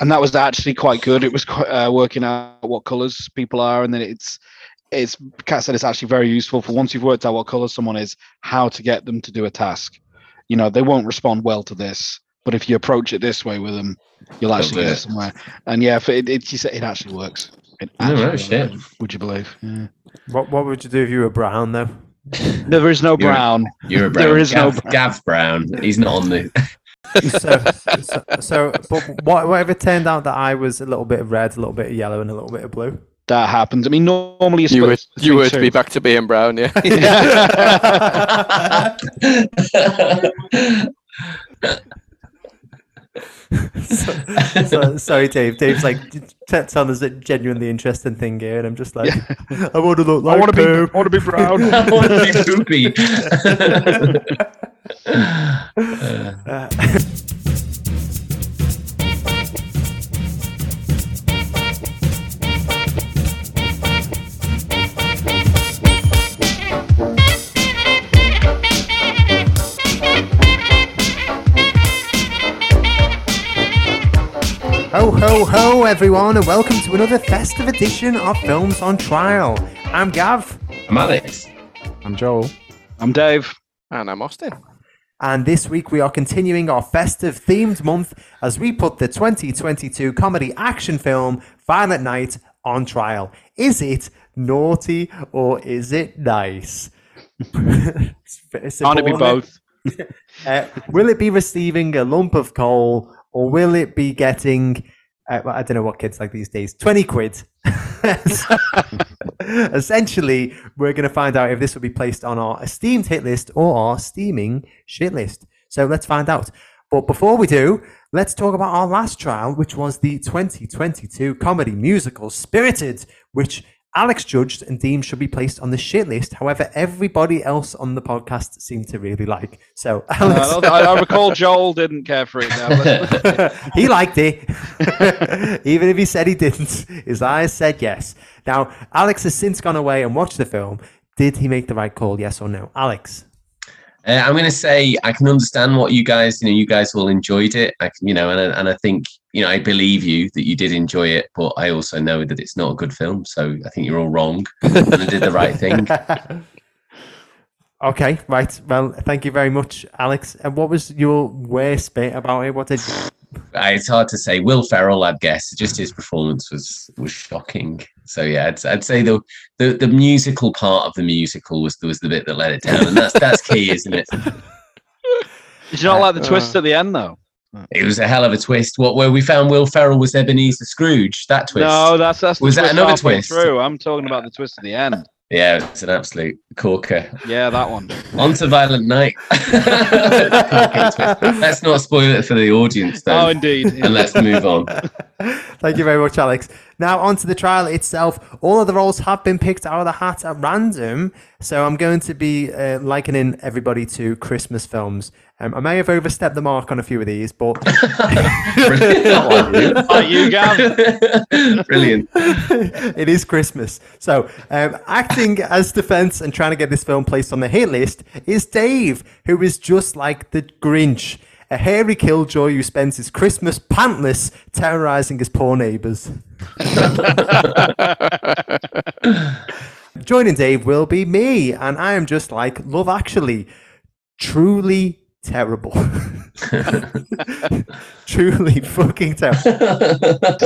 and that was actually quite good. It was quite, uh, working out what colours people are, and then it's it's Kat said it's actually very useful for once you've worked out what colour someone is, how to get them to do a task. You know, they won't respond well to this, but if you approach it this way with them, you'll actually get somewhere. And yeah, for it, it, you it actually works. It actually right, shit. works, Would you believe? Yeah. What What would you do if you were brown though? There is no You're- brown. You're a brown. There is no Gav, Gav Brown. He's not on the. So, so, so, but what, what if it turned out that I was a little bit of red, a little bit of yellow, and a little bit of blue? That happens. I mean, normally You split would you between would two. be back to being brown, yeah. so, so, sorry, Dave. Dave's like t- t- telling us a genuinely interesting thing here, and I'm just like, I want to look I like want to be. I want to be brown. I want to be poopy. Uh, Ho, ho, ho, everyone, and welcome to another festive edition of Films on Trial. I'm Gav, I'm Alex. I'm Joel. I'm Dave. And I'm Austin. and this week we are continuing our festive themed month as we put the 2022 comedy action film Violent Night on trial. Is it naughty or is it nice? It's- it's a Can't it be both? Uh, will it be receiving a lump of coal or will it be getting, uh, well, I don't know what kids like these days, 20 quid? Essentially, we're going to find out if this will be placed on our esteemed hit list or our steaming shit list. So let's find out. But before we do, let's talk about our last trial, which was the 2022 comedy musical Spirited, which Alex judged and deemed should be placed on the shit list. However, everybody else on the podcast seemed to really like. So, Alex, Uh, I, I recall Joel didn't care for it. Now. He liked it, even if he said he didn't. His eyes said yes. Now, Alex has since gone away and watched the film. Did he make the right call? Yes or no, Alex? Uh, I'm going to say I can understand what you guys, you know, you guys all enjoyed it. I, you know, and and I think, you know, I believe you that you did enjoy it, but I also know that it's not a good film. So I think you're all wrong, and I did the right thing. okay, right. Well, thank you very much, Alex. And what was your worst bit about it? What did? Uh, It's hard to say. Will Ferrell, I'd guess, just his performance was was shocking. So yeah, I'd, I'd say the, the the musical part of the musical was was the bit that let it down, and that's that's key, isn't it? Did you not like the twist at the end, though? It was a hell of a twist. What where we found Will Ferrell was Ebenezer Scrooge. That twist. No, that's that's the Was that twist another twist? Through. I'm talking about the twist at the end. Yeah, it's an absolute corker. Yeah, that one. On to Violent Night. let's not spoil it for the audience, though. Oh, though, indeed. and let's move on. Thank you very much, Alex. Now, onto the trial itself. All of the roles have been picked out of the hat at random. So I'm going to be uh, likening everybody to Christmas films. Um, I may have overstepped the mark on a few of these, but Like you, Gav. Brilliant. it is Christmas. So, um, acting as defense and trying to get this film placed on the hit list is Dave, who is just like the Grinch, a hairy killjoy who spends his Christmas pantless terrorizing his poor neighbors. Joining Dave will be me, and I am just like Love Actually, truly terrible. truly fucking terrible.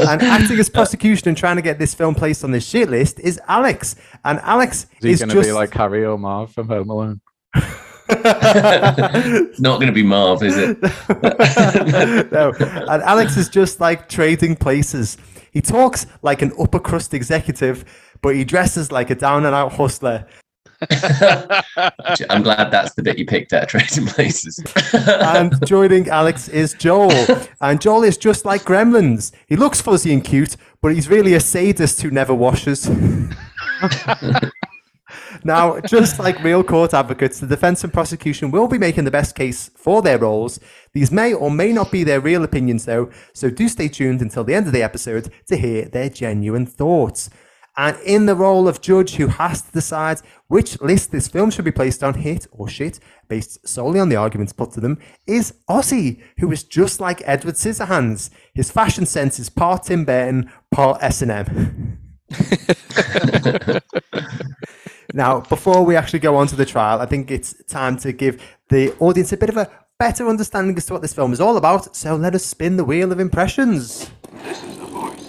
and acting as prosecution and trying to get this film placed on the shit list is Alex. And Alex Is he is going to just be like Harry or Marv from Home Alone? It's not going to be Marv, is it? no. And Alex is just like trading places. He talks like an upper crust executive, but he dresses like a down and out hustler. I'm glad that's the bit you picked at Trading Places. And joining Alex is Joel. And Joel is just like Gremlins. He looks fuzzy and cute, but he's really a sadist who never washes. Now, just like real court advocates, the defense and prosecution will be making the best case for their roles. These may or may not be their real opinions, though, so do stay tuned until the end of the episode to hear their genuine thoughts. And in the role of judge who has to decide which list this film should be placed on, hit or shit, based solely on the arguments put to them, is Ozzy, who is just like Edward Scissorhands. His fashion sense is part Tim Burton, part S&M. now, before we actually go on to the trial, I think it's time to give the audience a bit of a better understanding as to what this film is all about. So let us spin the wheel of impressions. This is the voice.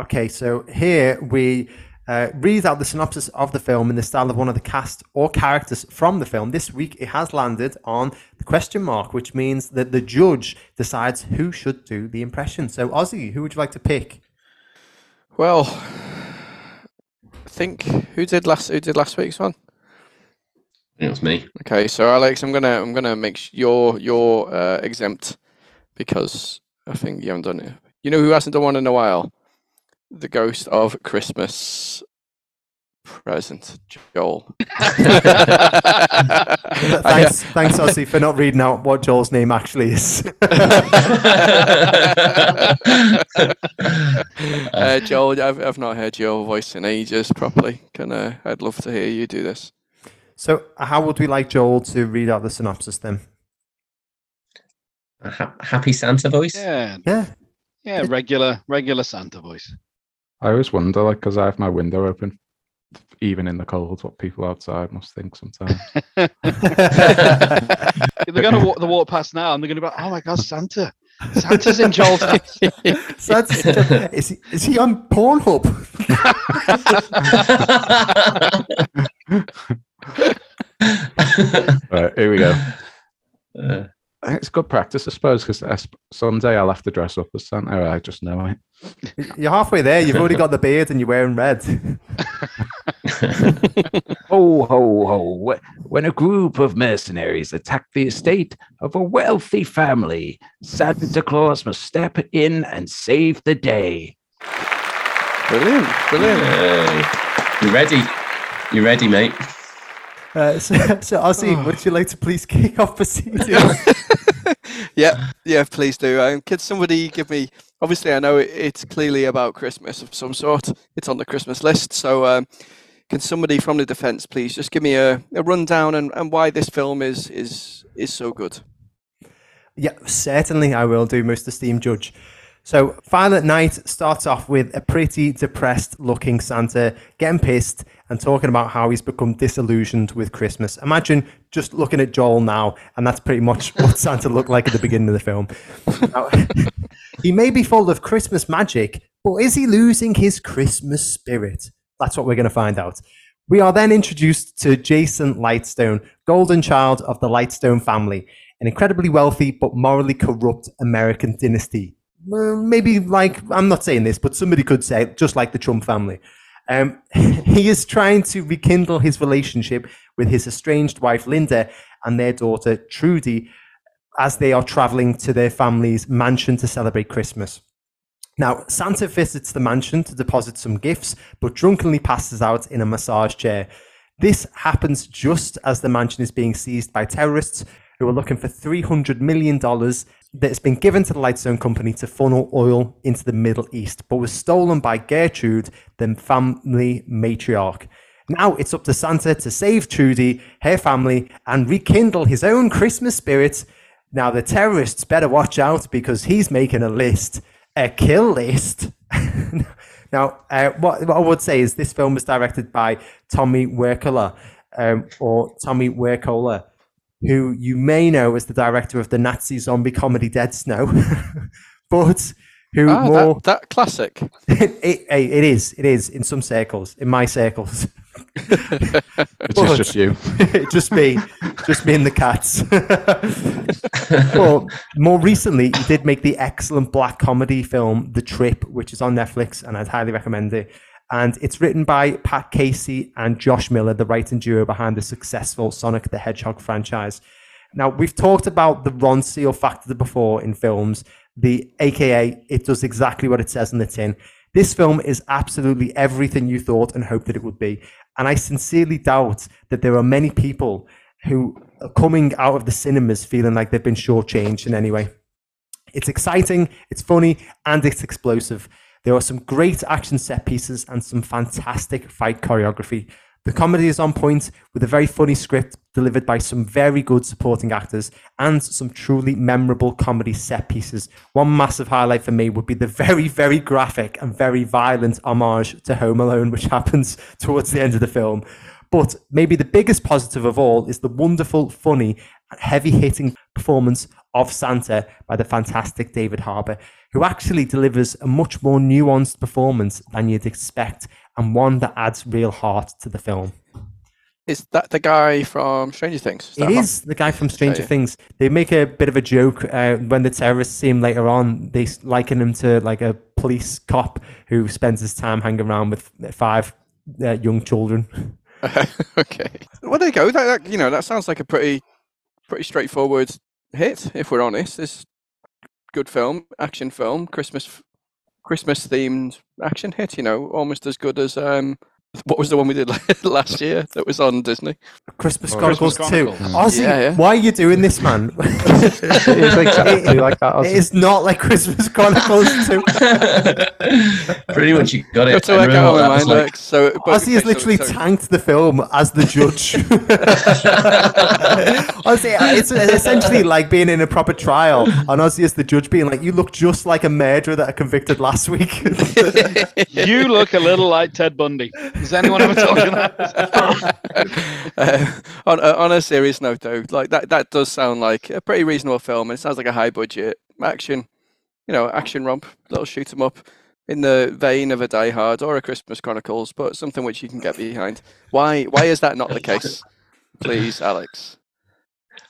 Okay, so here we uh, read out the synopsis of the film in the style of one of the cast or characters from the film. This week it has landed on the question mark, which means that the judge decides who should do the impression. So, Ozzy, who would you like to pick? Well, I think who did last who did last week's one? It was me. Okay, so Alex, I'm gonna I'm gonna make sure you're you're uh, exempt because I think you haven't done it. You know who hasn't done one in a while? The Ghost of Christmas Present, Joel. thanks, thanks, Ozzy, for not reading out what Joel's name actually is. uh, Joel, I've I've not heard your voice in ages properly. Can uh, I'd love to hear you do this. so, how would we like Joel to read out the synopsis then? A ha- happy Santa voice. Yeah, Yeah. yeah, regular, regular Santa voice. I always wonder, like, because I have my window open, even in the cold, what people outside must think sometimes. they're gonna walk, they walk past now, and they're gonna be like, "Oh my God, Santa! Santa's in Joel's house." So that's, is, he, is he on Pornhub? right, here we go. Uh, It's good practice, I suppose, because someday I'll have to dress up as Santa. I just know it. You're halfway there. You've already got the beard and you're wearing red. Ho, ho, ho. When a group of mercenaries attack the estate of a wealthy family, Santa Claus must step in and save the day. Brilliant, brilliant. Yay. you ready? You ready, mate? Uh, so, so Ozzy, would you like to please kick off proceedings? yeah, yeah, please do. Um, could somebody give me? Obviously, I know it, it's clearly about Christmas of some sort. It's on the Christmas list. So, um, can somebody from the defence please just give me a, a rundown and, and why this film is is is so good? Yeah, certainly I will do, most esteemed judge. So, Violent Night starts off with a pretty depressed looking Santa getting pissed and talking about how he's become disillusioned with Christmas. Imagine just looking at Joel now, and that's pretty much what Santa looked like at the beginning of the film. Now, he may be full of Christmas magic, but is he losing his Christmas spirit? That's what we're going to find out. We are then introduced to Jason Lightstone, golden child of the Lightstone family, an incredibly wealthy but morally corrupt American dynasty. Maybe like, I'm not saying this, but somebody could say, just like the Trump family. Um, he is trying to rekindle his relationship with his estranged wife, Linda, and their daughter, Trudy, as they are traveling to their family's mansion to celebrate Christmas. Now, Santa visits the mansion to deposit some gifts, but drunkenly passes out in a massage chair. This happens just as the mansion is being seized by terrorists who are looking for $300 million that's been given to the Lightstone Company to funnel oil into the Middle East, but was stolen by Gertrude, the family matriarch. Now it's up to Santa to save Trudy, her family, and rekindle his own Christmas spirit. Now the terrorists better watch out because he's making a list, a kill list. now, uh, what, what I would say is this film was directed by Tommy Wirkola, um, or Tommy Wirkola, who you may know as the director of the Nazi zombie comedy Dead Snow, but who Ah, more that, that classic. it, it, it is it is in some circles in my circles It's But- just you. just me just me and the cats. Well more recently he did make the excellent black comedy film the trip which is on netflix and i'd highly recommend it. And it's written by pat casey and josh miller the writing duo behind the successful sonic the hedgehog franchise. Now we've talked about the Ronseal factor before in films the aka it does exactly what it says in the tin. This film is absolutely everything you thought and hoped that it would be and i sincerely doubt that there are many people who are coming out of the cinemas feeling like they've been shortchanged in any way It's exciting, it's funny, and it's explosive. There are some great action set pieces and some fantastic fight choreography. The comedy is on point with a very funny script delivered by some very good supporting actors and some truly memorable comedy set pieces. One massive highlight for me would be the very, very graphic and very violent homage to Home Alone, which happens towards the end of the film. But maybe the biggest positive of all is the wonderful, funny, heavy hitting performance of Santa by the fantastic David Harbour, who actually delivers a much more nuanced performance than you'd expect and one that adds real heart to the film. Is that the guy from Stranger Things? It is the guy from Stranger Things. They make a bit of a joke uh, when the terrorists see him later on. They liken him to like a police cop who spends his time hanging around with five uh, young children. okay. Well, there you go. That, that, you know that sounds like a pretty pretty straightforward hit. If we're honest, this good film, action film, Christmas Christmas themed action hit. You know, almost as good as um, what was the one we did last year that was on Disney? Christmas oh, Chronicles, Christmas 2. Hmm. Ozzy, Yeah, yeah. why are you doing this, man? it's exactly like that. it is not like Christmas Chronicles 2. Pretty much, you got it. Got to I work remember out my mind like. works. So, Ozzy has literally so- tanked the film as the judge. Honestly, uh, it's essentially like being in a proper trial, and Ozzy as the judge being like, "You look just like a murderer that I convicted last week." You look a little like Ted Bundy. Has anyone ever told you that? Uh, on uh, on a serious note, though, like that that does sound like a pretty reasonable film, and it sounds like a high budget action, you know, action romp, little shoot 'em up, in the vein of a Die Hard or a Christmas Chronicles, but something which you can get behind. Why why is that not the case? Please, Alex.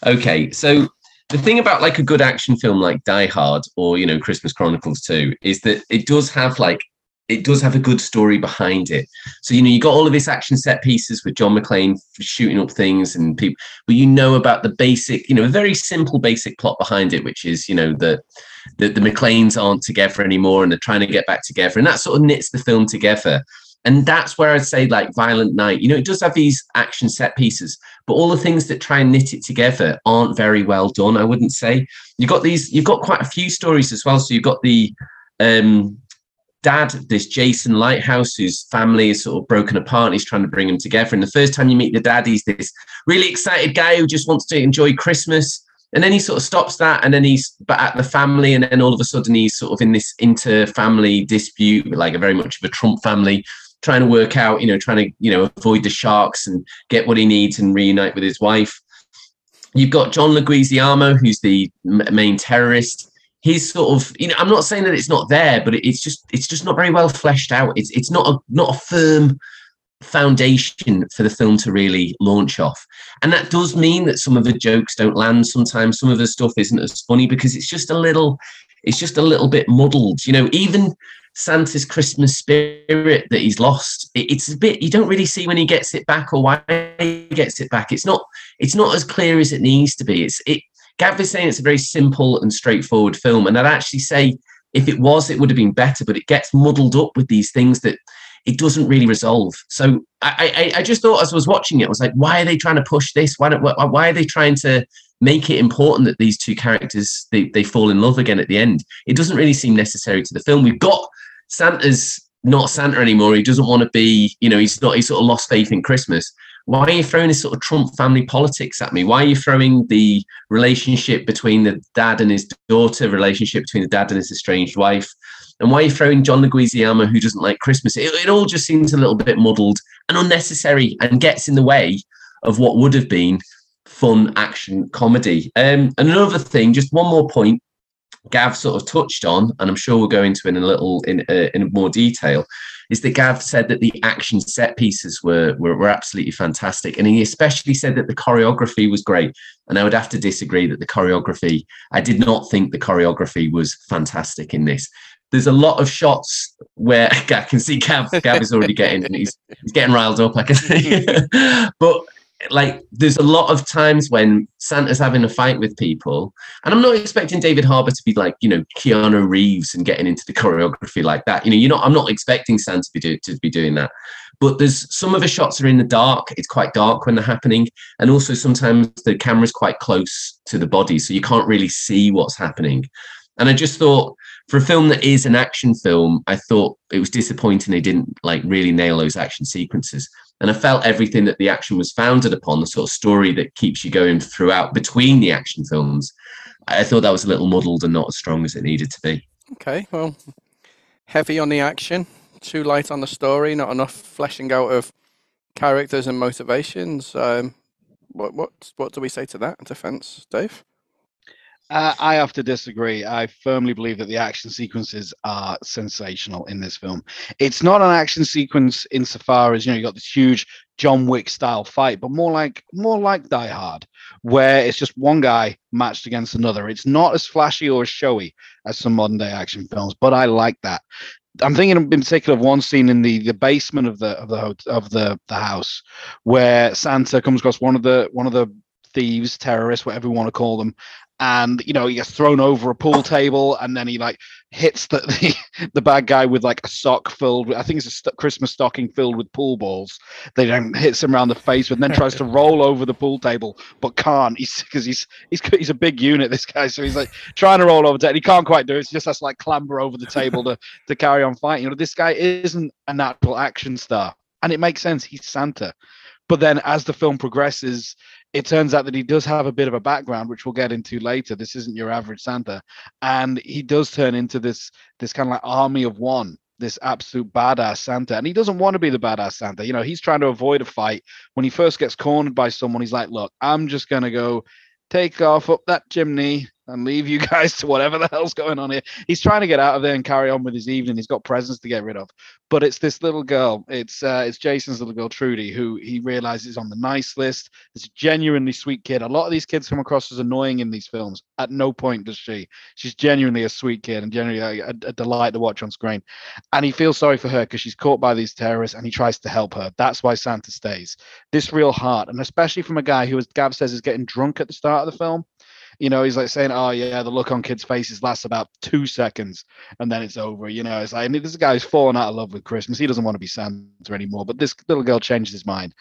Okay, so the thing about like a good action film like Die Hard or you know Christmas Chronicles 2 is that it does have like it does have a good story behind it. So you know you got all of this action set pieces with John McClane shooting up things and people, but you know about the basic, you know, a very simple basic plot behind it, which is you know that the, the McClanes aren't together anymore and they're trying to get back together, and that sort of knits the film together. And that's where I'd say like Violent Night, you know, it does have these action set pieces, but all the things that try and knit it together aren't very well done. I wouldn't say you've got these, you've got quite a few stories as well. So you've got the um, dad, this Jason Lightstone, whose family is sort of broken apart. And he's trying to bring them together. And the first time you meet the dad, he's this really excited guy who just wants to enjoy Christmas. And then he sort of stops that, and then he's but at the family, and then all of a sudden he's sort of in this inter-family dispute, like a very much of a Trump family, trying to work out, you know, trying to you know avoid the sharks and get what he needs and reunite with his wife. You've got John Leguizamo, who's the main terrorist. He's sort of, you know, I'm not saying that it's not there, but it's just, it's just not very well fleshed out. It's, it's not a, not a firm foundation for the film to really launch off. And that does mean that some of the jokes don't land sometimes. Some of the stuff isn't as funny because it's just a little, it's just a little bit muddled. You know, even Santa's Christmas spirit that he's lost, it, it's a bit, you don't really see when he gets it back or why he gets it back. It's not, it's not as clear as it needs to be. It's, it, Gav is saying it's a very simple and straightforward film. And I'd actually say if it was, it would have been better, but it gets muddled up with these things that it doesn't really resolve. So I, I, I just thought as I was watching it, I was like, why are they trying to push this? Why, don't, why, are they trying to make it important that these two characters they, they fall in love again at the end? It doesn't really seem necessary to the film. We've got Santa's not Santa anymore. He doesn't want to be, you know, he's not. He's sort of lost faith in Christmas. Why are you throwing this sort of Trump family politics at me? Why are you throwing the relationship between the dad and his daughter, the relationship between the dad and his estranged wife? And why are you throwing John Leguizamo, who doesn't like Christmas? It, it all just seems a little bit muddled and unnecessary and gets in the way of what would have been fun action comedy. Um, and another thing, just one more point, Gav sort of touched on, and I'm sure we'll go into it in a little in uh, in more detail, is that Gav said that the action set pieces were, were were absolutely fantastic, and he especially said that the choreography was great. And I would have to disagree that the choreography, I did not think the choreography was fantastic in this. There's a lot of shots where I can see Gav, Gav is already getting he's he's getting riled up. I can see, but like there's a lot of times when Santa's having a fight with people, and I'm not expecting David Harbour to be like you know Keanu Reeves and getting into the choreography like that. You know, you're not. I'm not expecting Santa to be do, to be doing that. But there's some of the shots are in the dark. It's quite dark when they're happening, and also sometimes the camera's quite close to the body, so you can't really see what's happening. And I just thought for a film that is an action film, I thought it was disappointing they didn't like really nail those action sequences. And I felt everything that the action was founded upon, the sort of story that keeps you going throughout between the action films. I thought that was a little muddled and not as strong as it needed to be. Okay, well, heavy on the action, too light on the story, not enough fleshing out of characters and motivations. Um, what what what do we say to that defense, Dave? Uh, I have to disagree. I firmly believe that the action sequences are sensational in this film. It's not an action sequence insofar as you know you got this huge John Wick style fight, but more like more like Die Hard, where it's just one guy matched against another. It's not as flashy or as showy as some modern day action films, but I like that. I'm thinking in particular of one scene in the the basement of the of the of the the house where Santa comes across one of the one of the thieves, terrorists, whatever you want to call them, and you know he gets thrown over a pool table and then he like hits the the, the bad guy with like a sock filled with i think it's a st- christmas stocking filled with pool balls. They then hits him around the face and then tries to roll over the pool table but can't. He's because he's he's he's a big unit this guy so he's like trying to roll over and he can't quite do it. He just has to like clamber over the table to to carry on fighting. You know this guy isn't a natural action star and it makes sense. He's santa but then as the film progresses it turns out that he does have a bit of a background which we'll get into later. This isn't your average santa. And he does turn into this this kind of like army of one this absolute badass santa. And he doesn't want to be the badass santa. You know he's trying to avoid a fight. When he first gets cornered by someone he's like look i'm just going to go take off up that chimney and leave you guys to whatever the hell's going on here. He's trying to get out of there and carry on with his evening. He's got presents to get rid of, but it's this little girl. It's uh, it's Jason's little girl Trudy, who he realizes is on the nice list. It's a genuinely sweet kid. A lot of these kids come across as annoying in these films. At no point does she. She's genuinely a sweet kid and genuinely a, a delight to watch on screen. And he feels sorry for her because she's caught by these terrorists, and he tries to help her. That's why Santa stays. This real heart, and especially from a guy who, as Gav says, is getting drunk at the start of the film you know, he's like saying, "Oh yeah, the look on kids' faces lasts about two seconds, and then it's over." You know, it's like this guy's fallen out of love with Christmas. He doesn't want to be Santa anymore. But this little girl changes his mind,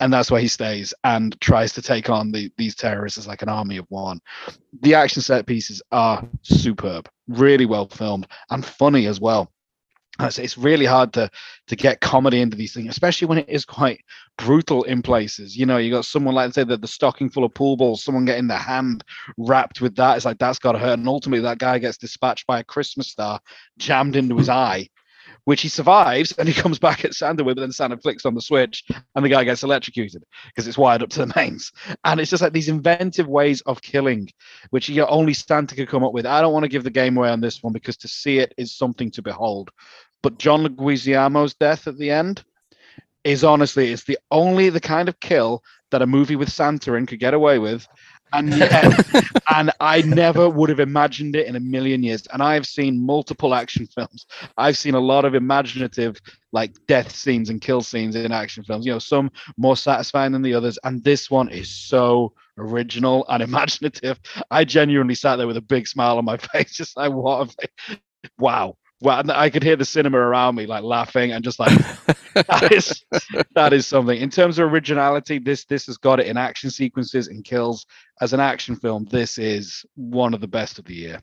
and that's why he stays and tries to take on the, these terrorists as like an army of one. The action set pieces are superb, really well filmed, and funny as well it's really hard to to get comedy into these things, especially when it is quite brutal in places. You know, you got someone like say that the stocking full of pool balls, someone getting their hand wrapped with that. It's like that's got to hurt, and ultimately that guy gets dispatched by a Christmas star jammed into his eye, which he survives, and he comes back at Santa with, and then Santa flicks on the switch, and the guy gets electrocuted because it's wired up to the mains. And it's just like these inventive ways of killing, which you know, only Santa could come up with. I don't want to give the game away on this one because to see it is something to behold. But John Leguizamo's death at the end is honestly, it's the only the kind of kill that a movie with Santa in could get away with. And yet, and I never would have imagined it in a million years. And I've seen multiple action films. I've seen a lot of imaginative, like death scenes and kill scenes in action films. You know, some more satisfying than the others. And this one is so original and imaginative. I genuinely sat there with a big smile on my face, just like, what? Wow, well, I could hear the cinema around me like laughing and just like that is that is something. In terms of originality, this this has got it in action sequences and kills. As an action film, this is one of the best of the year.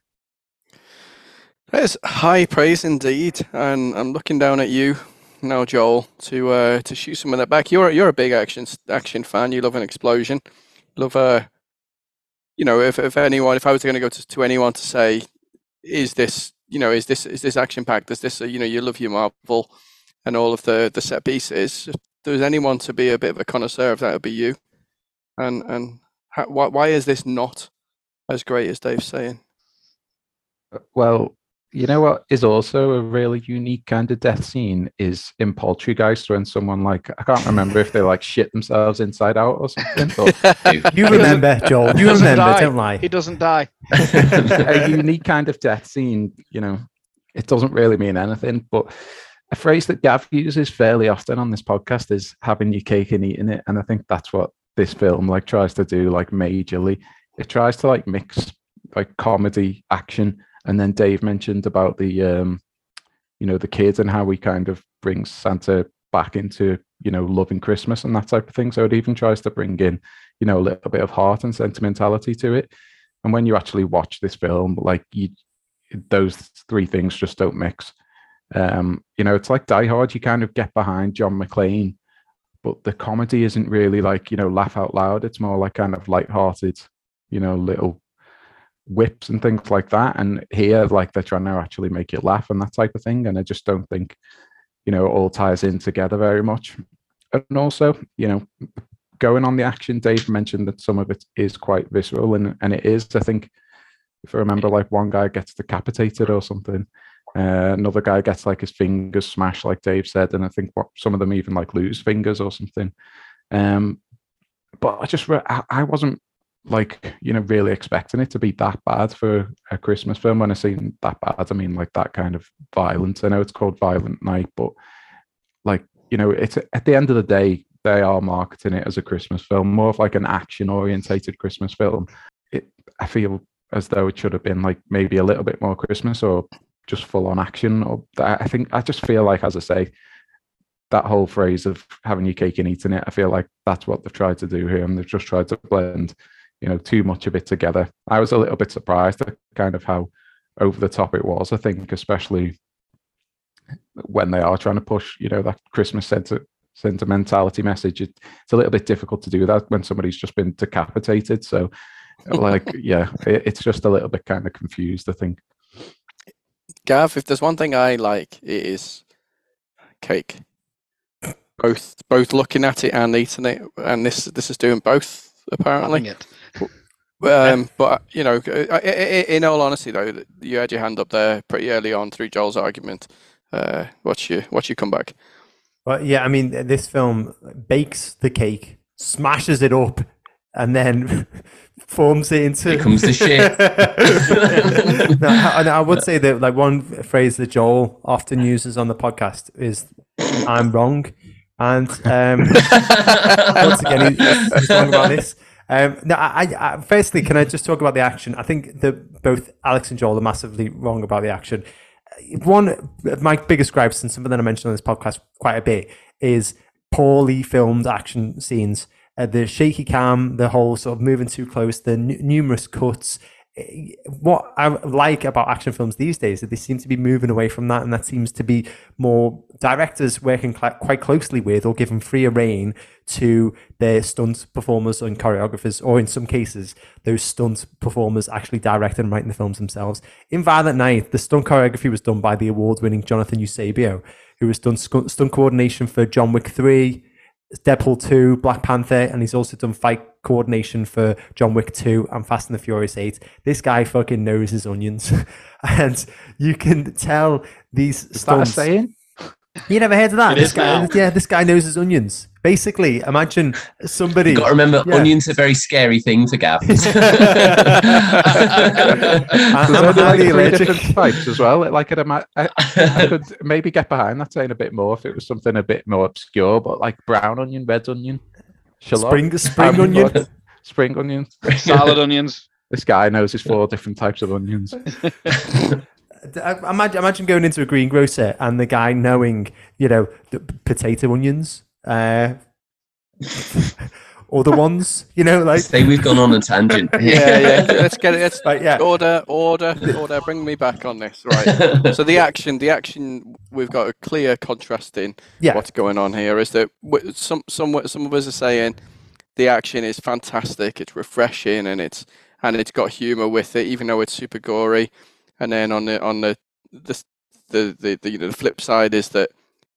That's high praise indeed, and I'm looking down at you now, Joel, to uh, to shoot some of that back. You're you're a big action action fan. You love an explosion. Love a, uh, you know, if if anyone, if I was going to go to to anyone to say, is this you know, is this is this action packed? Is this a, you know you love your Marvel and all of the the set pieces? If there's anyone to be a bit of a connoisseur of that, would be you. And and how, why why is this not as great as Dave's saying? Uh, well, you know what is also a really unique kind of death scene is in Poultrygeist when someone like I can't remember if they like shit themselves inside out or something. But you remember, Joel. You remember, die. don't lie. He doesn't die. a unique kind of death scene, you know, it doesn't really mean anything, but a phrase that Gav uses fairly often on this podcast is having your cake and eating it. And I think that's what this film like tries to do, like majorly. It tries to like mix like comedy, action and then Dave mentioned about the um, you know the kids and how we kind of brings Santa back into you know loving Christmas and that type of thing. So it even tries to bring in you know a little bit of heart and sentimentality to it. And when you actually watch this film, like you, those three things just don't mix. Um, you know, it's like Die Hard. You kind of get behind John McClane, but the comedy isn't really like you know laugh out loud. It's more like kind of light-hearted, you know, little whips and things like that. And here, like they're trying to actually make you laugh and that type of thing. And I just don't think, you know, it all ties in together very much. And also, you know, going on the action, Dave mentioned that some of it is quite visceral, and and it is. I think if I remember, like one guy gets decapitated or something. Uh, another guy gets like his fingers smashed, like Dave said, and I think what some of them even like lose fingers or something. Um, but I just re- I, I wasn't like you know really expecting it to be that bad for a Christmas film. When I seen that bad, I mean like that kind of violence. I know it's called Violent Night, but like you know, it's at the end of the day, they are marketing it as a Christmas film, more of like an action orientated Christmas film. It I feel as though it should have been like maybe a little bit more Christmas or just full on action. Or I think I just feel like, as I say, that whole phrase of having your cake and eating it, I feel like that's what they've tried to do here, and they've just tried to blend you know too much of it together. I was a little bit surprised at kind of how over the top it was. I think especially when they are trying to push you know that Christmas senti- sentimentality message. It, it's a little bit difficult to do that when somebody's just been decapitated. So like yeah, it, it's just a little bit kind of confused. I think. Gav, if there's one thing I like, it is cake. Both both looking at it and eating it, and this this is doing both apparently. Having it. Um, but you know, uh, i- i- in all honesty, though, you had your hand up there pretty early on through Joel's argument. Uh, what's your what's your comeback? But yeah, I mean, this film bakes the cake, smashes it up, and then forms it into. Becomes the shit. no, I, I would say that like one phrase that Joel often uses on the podcast is "I'm wrong," and um, once again, he- he's wrong about this. Um, I, I, firstly, can I just talk about the action? I think that both Alex and Joel are massively wrong about the action. One of my biggest gripes, and something that I mentioned on this podcast quite a bit, is poorly filmed action scenes. Uh, the shaky cam, the whole sort of moving too close, the n- numerous cuts. What I like about action films these days is they seem to be moving away from that, and that seems to be more directors working quite closely with or giving freer reign to their stunt performers and choreographers, or in some cases, those stunt performers actually directing and writing the films themselves. In Violent Night, the stunt choreography was done by the award-winning Jonathan Eusebio, who has done stunt coordination for John Wick 3, Deadpool 2, Black Panther, and he's also done fight coordination for John Wick 2 and Fast and the Furious 8. This guy fucking knows his onions. and you can tell these Is that a saying? You never heard of that? It this is guy, now. yeah, this guy knows his onions. Basically, imagine somebody. You've got to remember, Yeah. onions are very scary things to Gav. I- There's I'm only like highly three allergic. different types as well. Like I'd I, I could maybe get behind that saying a bit more if it was something a bit more obscure, but like brown onion, red onion, shallot, Spring, spring ham, onion. what- spring onion. Salad onions. This guy knows his four different types of onions. I- Imagine, imagine going into a greengrocer and the guy knowing, you know, the potato onions, uh, the ones, you know, like, Say we've gone on a tangent. Yeah, yeah. Let's get it. Let's like yeah, order, order, order. Bring me back on this, right? So the action, the action, we've got a clear contrast in yeah. what's going on here. Is that some some some of us are saying the action is fantastic, it's refreshing, and it's and it's got humor with it, even though it's super gory. And then on the on the the the the, the, you know, the flip side is that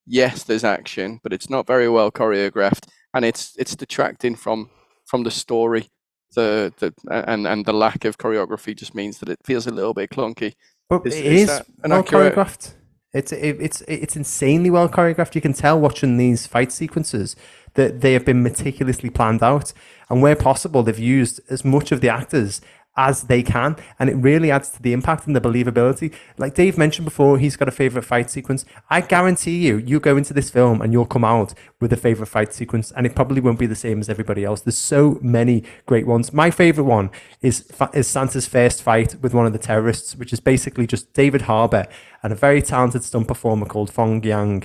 yes, there's action, but it's not very well choreographed, and it's it's detracting from from the story. The the and and the lack of choreography just means that it feels a little bit clunky. But Is- it is is well accurate- choreographed. It's it, it's it's insanely well choreographed. You can tell watching these fight sequences that they have been meticulously planned out, and where possible, they've used as much of the actors as they can, and it really adds to the impact and the believability. Like Dave mentioned before, he's got a favorite fight sequence. I guarantee you, you go into this film and you'll come out with a favorite fight sequence, and it probably won't be the same as everybody else. There's so many great ones. My favorite one is is Santa's first fight with one of the terrorists, which is basically just David Harbour and a very talented stunt performer called Fong Yang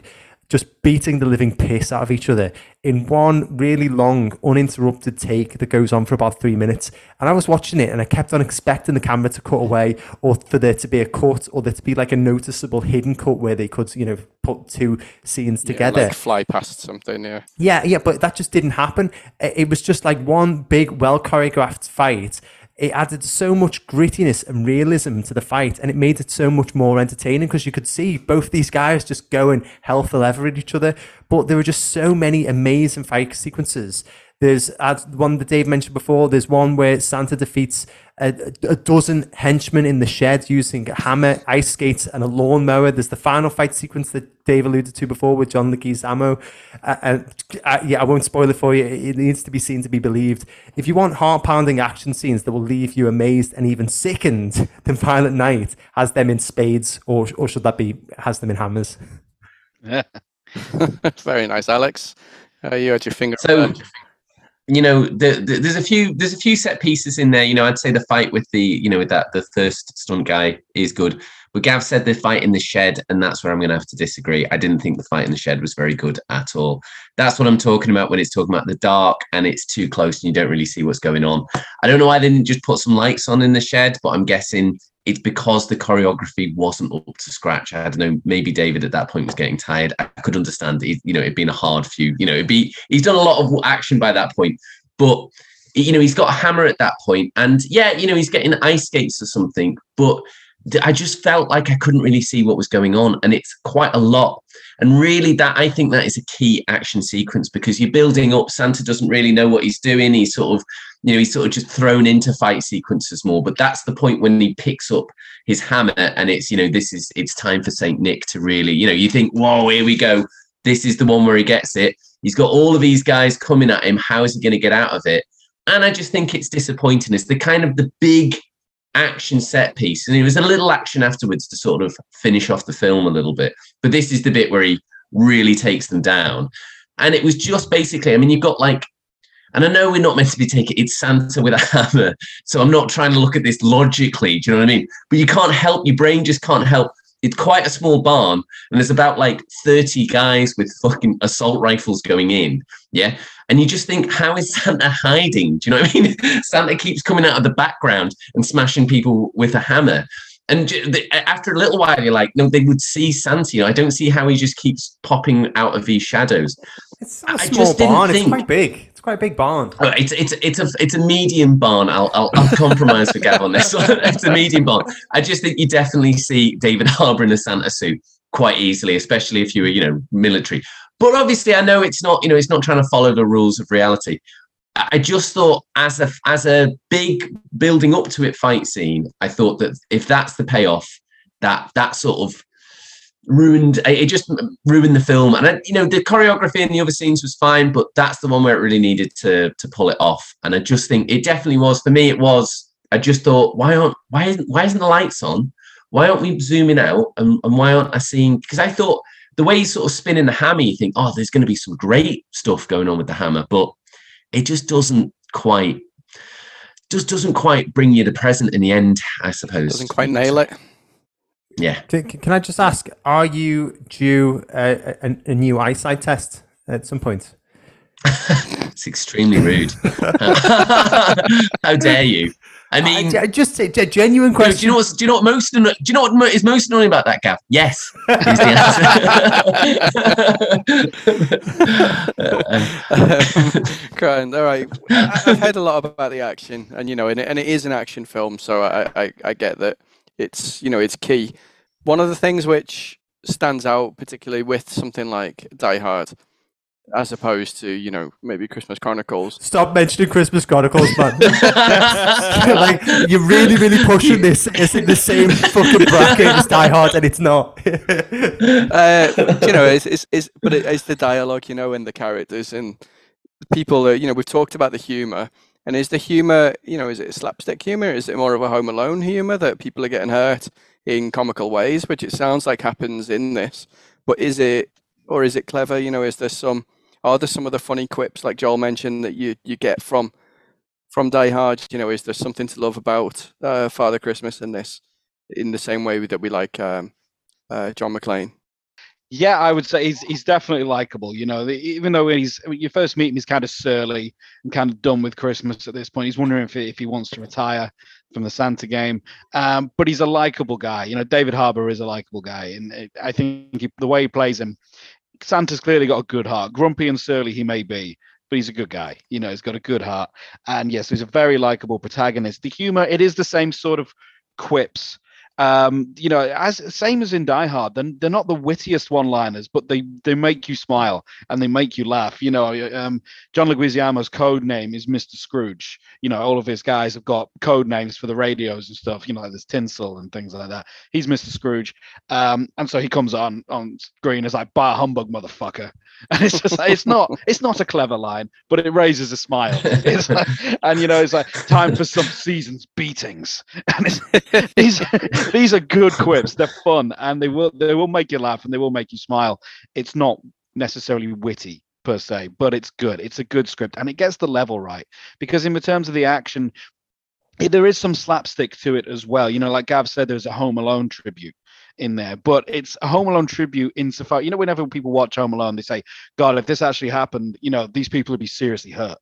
just beating the living piss out of each other in one really long, uninterrupted take that goes on for about three minutes. And I was watching it and I kept on expecting the camera to cut away or for there to be a cut or there to be like a noticeable hidden cut where they could, you know, put two scenes Yeah, together. like fly past something. Yeah. Yeah, yeah, but that just didn't happen. It was just like one big, well choreographed fight. It added so much grittiness and realism to the fight, and it made it so much more entertaining because you could see both these guys just going hell for leather at each other. But there were just so many amazing fight sequences. There's one that Dave mentioned before. There's one where Santa defeats a, a dozen henchmen in the shed using a hammer, ice skates, and a lawnmower. There's the final fight sequence that Dave alluded to before with John Leguizamo. Uh, and uh, yeah, I won't spoil it for you. It needs to be seen to be believed. If you want heart-pounding action scenes that will leave you amazed and even sickened, then Violent Night has them in spades, or or should that be has them in hammers? Yeah. Very nice, Alex. Uh, you had your finger. So, on that. You know, the, the, there's a few there's a few set pieces in there. You know, I'd say the fight with the you know with that the thirst stunt guy is good. But Gav said the fight in the shed, and that's where I'm going to have to disagree. I didn't think the fight in the shed was very good at all. That's what I'm talking about when it's talking about the dark and it's too close and you don't really see what's going on. I don't know why they didn't just put some lights on in the shed, but I'm guessing it's because the choreography wasn't up to scratch. I don't know. Maybe David at that point was getting tired. I could understand. It, you know, it'd been a hard few. You know, it'd be he's done a lot of action by that point, but you know he's got a hammer at that point, and yeah, you know he's getting ice skates or something, but. I just felt like I couldn't really see what was going on, and it's quite a lot. And really, that I think that is a key action sequence because you're building up. Santa doesn't really know what he's doing. He's sort of, you know, he's sort of just thrown into fight sequences more. But that's the point when he picks up his hammer, and it's, you know, this is it's time for Saint Nick to really, you know, you think, whoa, here we go. This is the one where he gets it. He's got all of these guys coming at him. How is he going to get out of it? And I just think it's disappointing. It's the kind of the big action set piece. And it was a little action afterwards to sort of finish off the film a little bit. But this is the bit where he really takes them down. And it was just basically, I mean, you've got like, and I know we're not meant to be taking it's Santa with a hammer. So I'm not trying to look at this logically. Do you know what I mean? But you can't help, your brain just can't help. It's quite a small barn, and there's about like 30 guys with fucking assault rifles going in. Yeah. And you just think, how is Santa hiding? Do you know what I mean? Santa keeps coming out of the background and smashing people with a hammer. And after a little while, you're like, no, they would see Santa. You know, I don't see how he just keeps popping out of these shadows. It's not a small barn. It's quite big. It's quite a big barn. It's it's it's a it's a medium barn. I'll I'll, I'll compromise for Gav on this. It's a medium barn. I just think you definitely see David Harbour in a Santa suit quite easily, especially if you were you know military. But obviously, I know it's not you know it's not trying to follow the rules of reality. I just thought as a as a big building up to it fight scene, I thought that if that's the payoff, that that sort of ruined it just ruined the film. And I, you know the choreography in the other scenes was fine but that's the one where it really needed to to pull it off. And i just think it definitely was for me it was i just thought why aren't why isn't why isn't the lights on? Why aren't we zooming out? And, and why aren't i seeing because i thought the way he's sort of spinning the hammer you think oh there's going to be some great stuff going on with the hammer but it just doesn't quite just doesn't quite bring you the present in the end i suppose. Doesn't quite nail it. Yeah Can, can I just ask, are you due a, a, a new eyesight test at some point? It's extremely rude. How dare you? I mean, I, I just a genuine no, do you know what's, do you know what most do you know what mo- is most annoying about that, Gav? Yes, is the answer. Um, Grand. All right. I- I've heard a lot about the action, and you know, and it, and it is an action film, so I, I, I get that it's you know it's key. One of the things which stands out, particularly with something like Die Hard, as opposed to you know maybe Christmas Chronicles, Stop mentioning Christmas Chronicles, man. like you're really, really pushing this. It's in the same fucking bracket as Die Hard, and it's not. uh, you know, it's, it's, it's but it, it's the dialogue, you know, and the characters and people. Are, you know, we've talked about the humor, and is the humor, you know, is it slapstick humor? Is it more of a Home Alone humor that people are getting hurt in comical ways, which it sounds like happens in this? But is it, or is it clever? You know, is there some? Are there some of the funny quips like Joel mentioned that you you get from from Die Hard? You know, is there something to love about uh, Father Christmas in this? In the same way that we like um, uh, John McClane. Yeah, I would say he's he's definitely likable. You know, even though he's you first meet him, he's kind of surly and kind of done with Christmas at this point. He's wondering if he, if he wants to retire from the Santa game. Um, but he's a likable guy. You know, David Harbour is a likable guy, and I think he, the way he plays him, Santa's clearly got a good heart. Grumpy and surly he may be, but he's a good guy. You know, he's got a good heart, and yes, he's a very likable protagonist. The humor, it is the same sort of quips um, you know, as same as in Die Hard, they're, they're not the wittiest one-liners, but they they make you smile and they make you laugh. You know, um, John Leguizamo's code name is Mr. Scrooge. You know, all of his guys have got code names for the radios and stuff. You know, like there's Tinsel and things like that. He's Mr. Scrooge, um, and so he comes on on screen as like "Bar humbug, motherfucker," and it's just like, it's not it's not a clever line, but it raises a smile. Like, and you know, it's like time for some seasons beatings, and these these are good quips. They're fun and they will they will make you laugh and they will make you smile. It's not necessarily witty per se, but it's good. It's a good script and it gets the level right because in terms of the action, there is some slapstick to it as well. You know, like Gav said, there's a Home Alone tribute in there, but it's a Home Alone tribute insofar. You know, whenever people watch Home Alone, they say, "God, if this actually happened, you know, these people would be seriously hurt."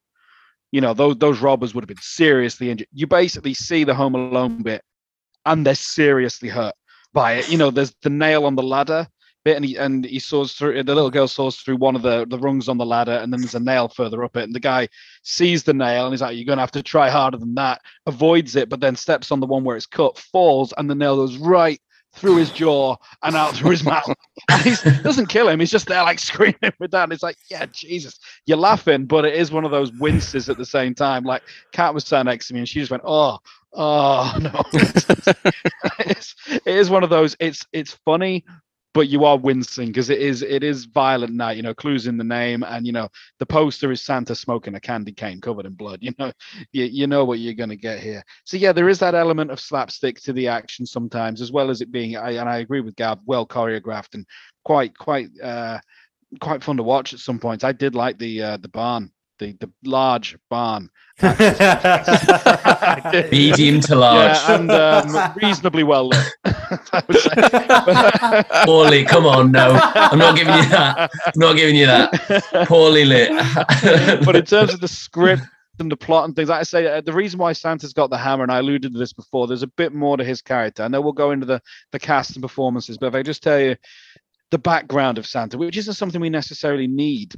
You know, those those robbers would have been seriously injured. You basically see the Home Alone bit and they're seriously hurt by it. You know, there's the nail on the ladder bit, and he and he saws through the little girl saws through one of the the rungs on the ladder, and then there's a nail further up it, and the guy sees the nail and he's like, "You're gonna have to try harder than that." Avoids it, but then steps on the one where it's cut, falls, and the nail goes right through his jaw and out through his mouth. He doesn't kill him. He's just there like screaming with that. And it's like, yeah, Jesus, you're laughing, but it is one of those winces at the same time. Like Kat was sat next to me and she just went, oh, Oh no, it's, it is one of those. It's it's funny, but you are wincing because it is it is violent night. You know, clues in the name, and you know the poster is Santa smoking a candy cane covered in blood. You know, you you know what you're going to get here. So yeah, there is that element of slapstick to the action sometimes, as well as it being. I, and I agree with Gav, well choreographed and quite quite uh quite fun to watch at some points. I did like the uh, the barn the the large barn. Medium to large. Yeah, and um, reasonably well lit. Poorly, come on, no. I'm not giving you that. I'm not giving you that. Poorly lit. but in terms of the script and the plot and things, like I say, uh, the reason why Santa's got the hammer, and I alluded to this before, there's a bit more to his character. I know we'll go into the, the cast and performances, but if I just tell you the background of Santa, which isn't something we necessarily need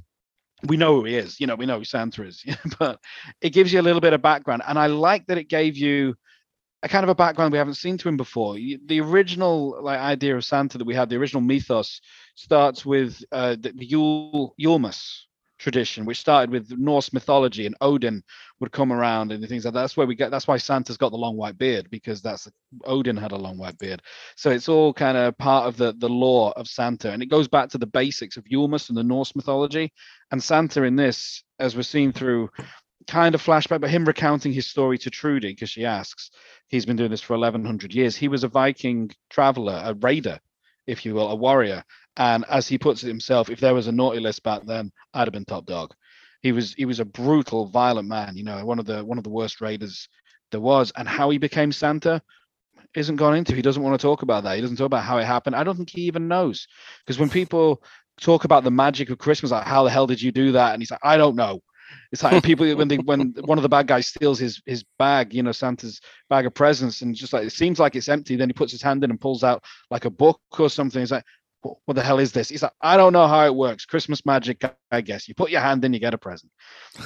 we know who he is, you know, we know who Santa is, but it gives you a little bit of background. And I like that it gave you a kind of a background we haven't seen to him before. The original like idea of Santa that we had, the original mythos, starts with uh, the Yule Yulemas, tradition, which started with Norse mythology, and Odin would come around and things like that. That's where we get. That's why Santa's got the long white beard because that's Odin had a long white beard. So it's all kind of part of the the lore of Santa, and it goes back to the basics of Yulmus and the Norse mythology. And Santa in this, as we're seeing through kind of flashback, but him recounting his story to Trudy because she asks, he's been doing this for 1100 years. He was a Viking traveler, a raider, if you will, a warrior, and as he puts it himself, if there was a naughty list back then, I'd have been top dog. He was he was a brutal, violent man. You know, one of the one of the worst raiders there was. And how he became Santa isn't gone into. He doesn't want to talk about that. He doesn't talk about how it happened. I don't think he even knows. Because when people talk about the magic of Christmas, like how the hell did you do that? And he's like, I don't know. It's like people when they when one of the bad guys steals his his bag, you know, Santa's bag of presents, and just like it seems like it's empty. Then he puts his hand in and pulls out like a book or something. He's like, what the hell is this? He's like, I don't know how it works. Christmas magic, I guess. You put your hand in, you get a present.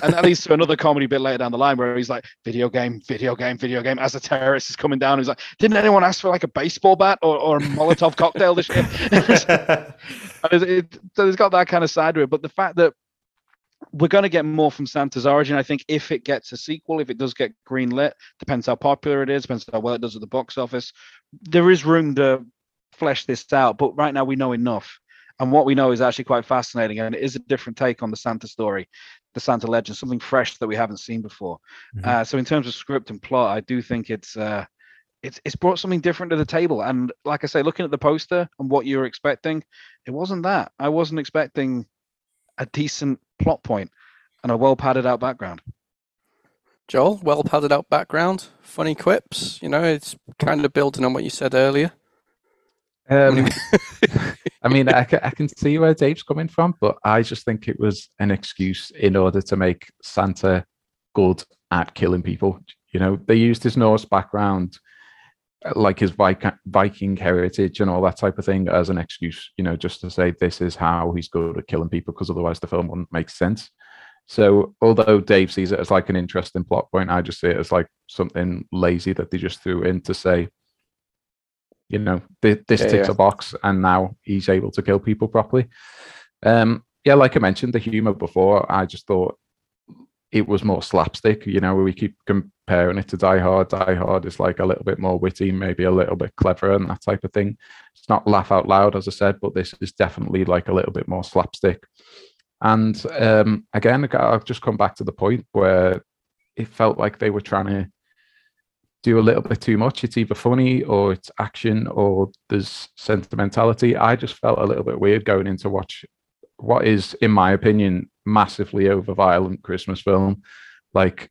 And that leads to another comedy bit later down the line where he's like, video game, video game, video game. As a terrorist is coming down, he's like, didn't anyone ask for like a baseball bat or, or a Molotov cocktail this year? it, it, so it's got that kind of side to it. But the fact that we're going to get more from Santa's origin, I think, if it gets a sequel, if it does get greenlit, depends how popular it is, depends how well it does at the box office. There is room to flesh this out. But right now we know enough. And what we know is actually quite fascinating. And it is a different take on the Santa story, the Santa legend, something fresh that we haven't seen before. Mm-hmm. Uh, so in terms of script and plot, I do think it's uh, it's it's brought something different to the table. And like I say, looking at the poster and what you were expecting, it wasn't that. I wasn't expecting a decent plot point and a well padded out background. Joel, well padded out background, funny quips. You know, it's kind of building on what you said earlier. Um, I mean, I can, I can see where Dave's coming from, but I just think it was an excuse in order to make Santa good at killing people. You know, they used his Norse background, like his Viking heritage and all that type of thing, as an excuse. You know, just to say this is how he's good at killing people, because otherwise the film wouldn't make sense. So, although Dave sees it as like an interesting plot point, I just see it as like something lazy that they just threw in to say, you know, this, this yeah, ticks yeah. a box, and now he's able to kill people properly. Um, yeah, like I mentioned, the humor before, I just thought it was more slapstick. You know, we keep comparing it to Die Hard. Die Hard is like a little bit more witty, maybe a little bit clever, and that type of thing. It's not laugh out loud, as I said, but this is definitely like a little bit more slapstick. And um, again, I'll just come back to the point where it felt like they were trying to do a little bit too much. It's either funny or it's action or there's sentimentality. I just felt a little bit weird going in to watch what is, in my opinion, massively over violent Christmas film. Like,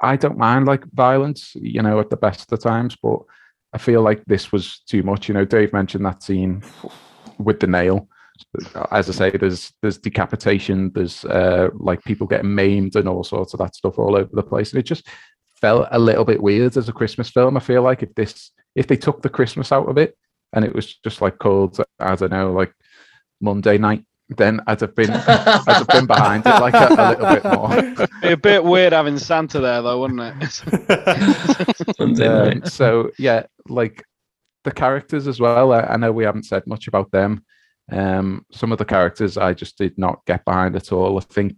I don't mind like violence, you know, at the best of times, but I feel like this was too much. You know, Dave mentioned that scene with the nail. As I say, there's there's decapitation, there's uh, like people getting maimed and all sorts of that stuff all over the place, and it just felt a little bit weird as a Christmas film. I feel like if this if they took the Christmas out of it and it was just like called I don't know like Monday night, then I'd have been I'd have been behind it like a, a little bit more. Be a bit weird having Santa there though, wouldn't it? um, so yeah, like the characters as well. I, I, know we haven't said much about them. Um, some of the characters I just did not get behind at all. I think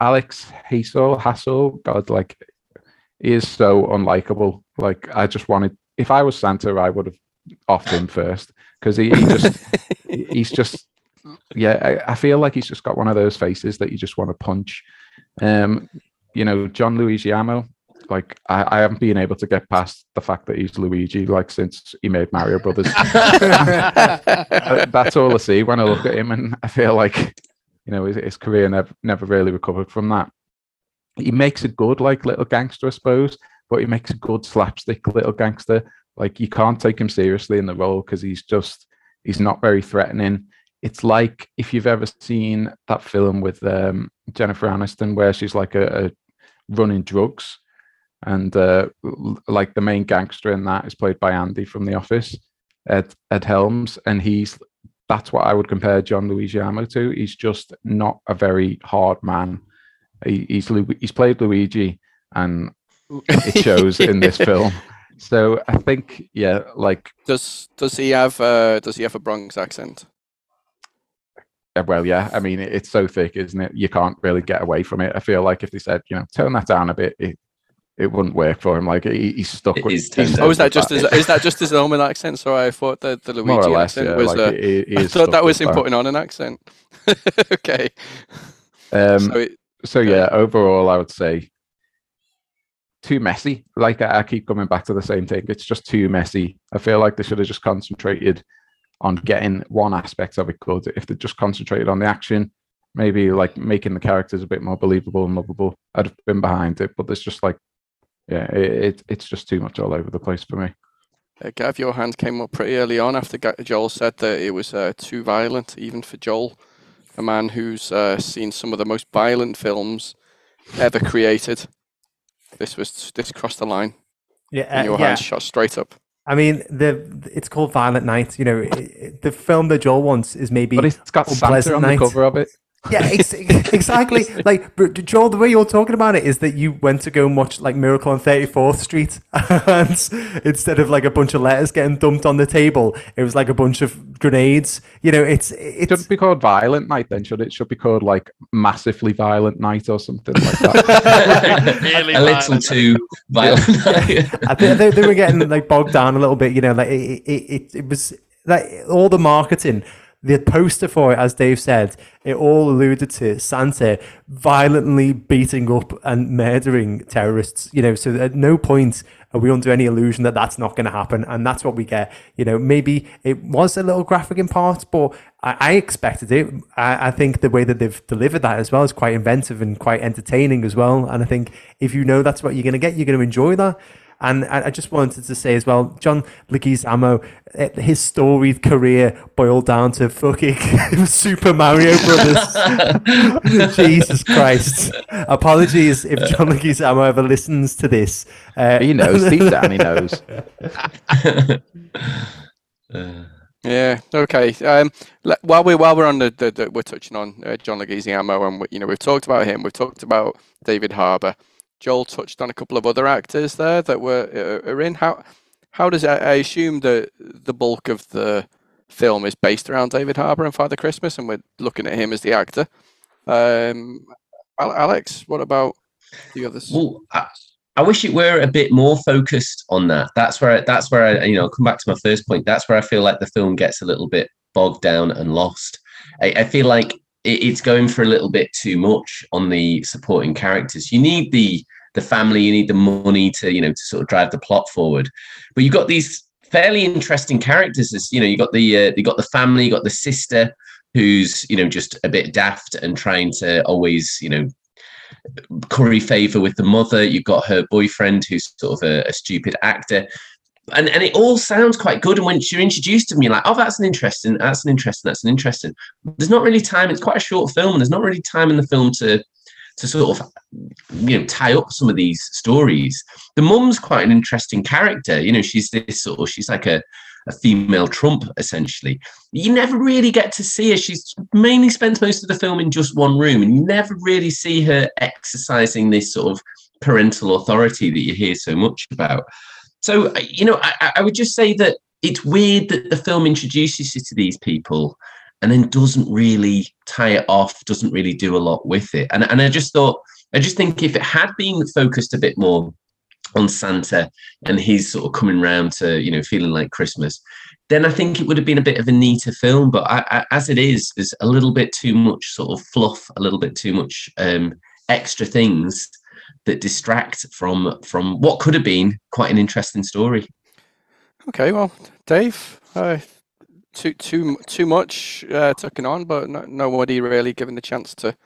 Alex Hassell, Hassell, God, like he is so unlikable. Like I just wanted, if I was Santa, I would have offed him first because he, he, just he's just yeah. I, I, feel like he's just got one of those faces that you just want to punch. Um, you know, John Leguizamo. Like I, I haven't been able to get past the fact that he's Luigi like since he made Mario Brothers. That's all I see when I look at him, and I feel like you know his, his career never never really recovered from that he makes a good like little gangster, I suppose, but he makes a good slapstick little gangster. Like you can't take him seriously in the role because he's just he's not very threatening. It's like if you've ever seen that film with um, Jennifer Aniston where she's like a, a running drugs, and uh, like the main gangster in that is played by Andy from The Office, Ed Ed Helms, and he's that's what I would compare John Leguizamo to. He's just not a very hard man he, he's he's played Luigi, and it shows in this film. So I think, yeah, like does does he have uh, does he have a Bronx accent? Well, yeah. I mean, it's so thick, isn't it? You can't really get away from it. I feel like if they said, you know, tone that down a bit, it, it wouldn't work for him. Like he, he's stuck it with. Is he's oh, is that just his, is that just his Roman accent? Sorry, I thought the, the Luigi less, accent yeah, was. Like uh, he, he I thought that was him that. putting on an accent. okay. Um, so it, so yeah, overall, I would say too messy. Like I, keep coming back to the same thing. It's just too messy. I feel like they should have just concentrated on getting one aspect of it good. If they just concentrated on the action, maybe like making the characters a bit more believable and lovable, I'd have been behind it. But there's just like, yeah, it, it it's just too much all over the place for me. Uh, Gav, your hand came up pretty early on after Joel said that it was uh, too violent, even for Joel a man who's uh, seen some of the most violent films ever created. This was this crossed the line. Yeah, uh, and your yeah. hand shot straight up. I mean, the it's called Violent Night. You know, it, the film that Joel wants is maybe. But it's got Santa on Night. the cover of it. Yeah, ex- exactly. like Joel, the way you're talking about it is that you went to go and watch like Miracle on 34th Street, and instead of like a bunch of letters getting dumped on the table, it was like a bunch of grenades. You know, it's it should be called Violent Night. Then should it should be called like Massively Violent Night or something like that? really a little too violent. I think they, they, were getting like bogged down a little bit. You know, like it, it, it, it was like all the marketing the poster for it, as Dave said, it all alluded to Santa violently beating up and murdering terrorists. You know, so at no point are we under any illusion that that's not going to happen, and that's what we get. You know, maybe it was a little graphic in parts, but I, I expected it. I, I, think the way that they've delivered that as well is quite inventive and quite entertaining as well. And I think if you know that's what you're going to get, you're going to enjoy that. And I I just wanted to say as well, John Leguizamo, eh, his storied career boiled down to fucking Super Mario Brothers. Jesus Christ! Apologies if John Leguizamo ever listens to this. Uh, He knows deep down. He knows. Yeah. Okay. Um, le- while we while we're on the, the, the we're touching on uh, John Leguizamo, and we, you know we've talked about him, we've talked about David Harbour. Joel touched on a couple of other actors there that were uh, are in. How how does I, I assume the the bulk of the film is based around David Harbour and Father Christmas, and we're looking at him as the actor. Um, Alex, what about the others? Well, I, I wish it were a bit more focused on that. That's where that's where I, you know, come back to my first point. That's where I feel like the film gets a little bit bogged down and lost. I, I feel like it, it's going for a little bit too much on the supporting characters. You need the the family, you need the money to you know to sort of drive the plot forward, but you've got these fairly interesting characters. As you know, you got the uh, you got the family, you got the sister who's you know just a bit daft and trying to always you know curry favor with the mother. You've got her boyfriend who's sort of a, a stupid actor. And, and it all sounds quite good. And when you're introduced to me, like, oh, that's an interesting, that's an interesting, that's an interesting. There's not really time. It's quite a short film, and there's not really time in the film to to sort of you know tie up some of these stories. The mum's quite an interesting character. You know, she's this sort of she's like a a female Trump essentially. You never really get to see her. She's mainly spends most of the film in just one room, and you never really see her exercising this sort of parental authority that you hear so much about. So, you know, I, I would just say that it's weird that the film introduces you to these people and then doesn't really tie it off, doesn't really do a lot with it. And, and I just thought, I just think if it had been focused a bit more on Santa and he's sort of coming round to, you know, feeling like Christmas, then I think it would have been a bit of a neater film. But I, I, as it is, there's a little bit too much sort of fluff, a little bit too much um, extra things that distract from from what could have been quite an interesting story. Okay, well, Dave, uh, too too too much uh, tucking on, but no, nobody really given the chance to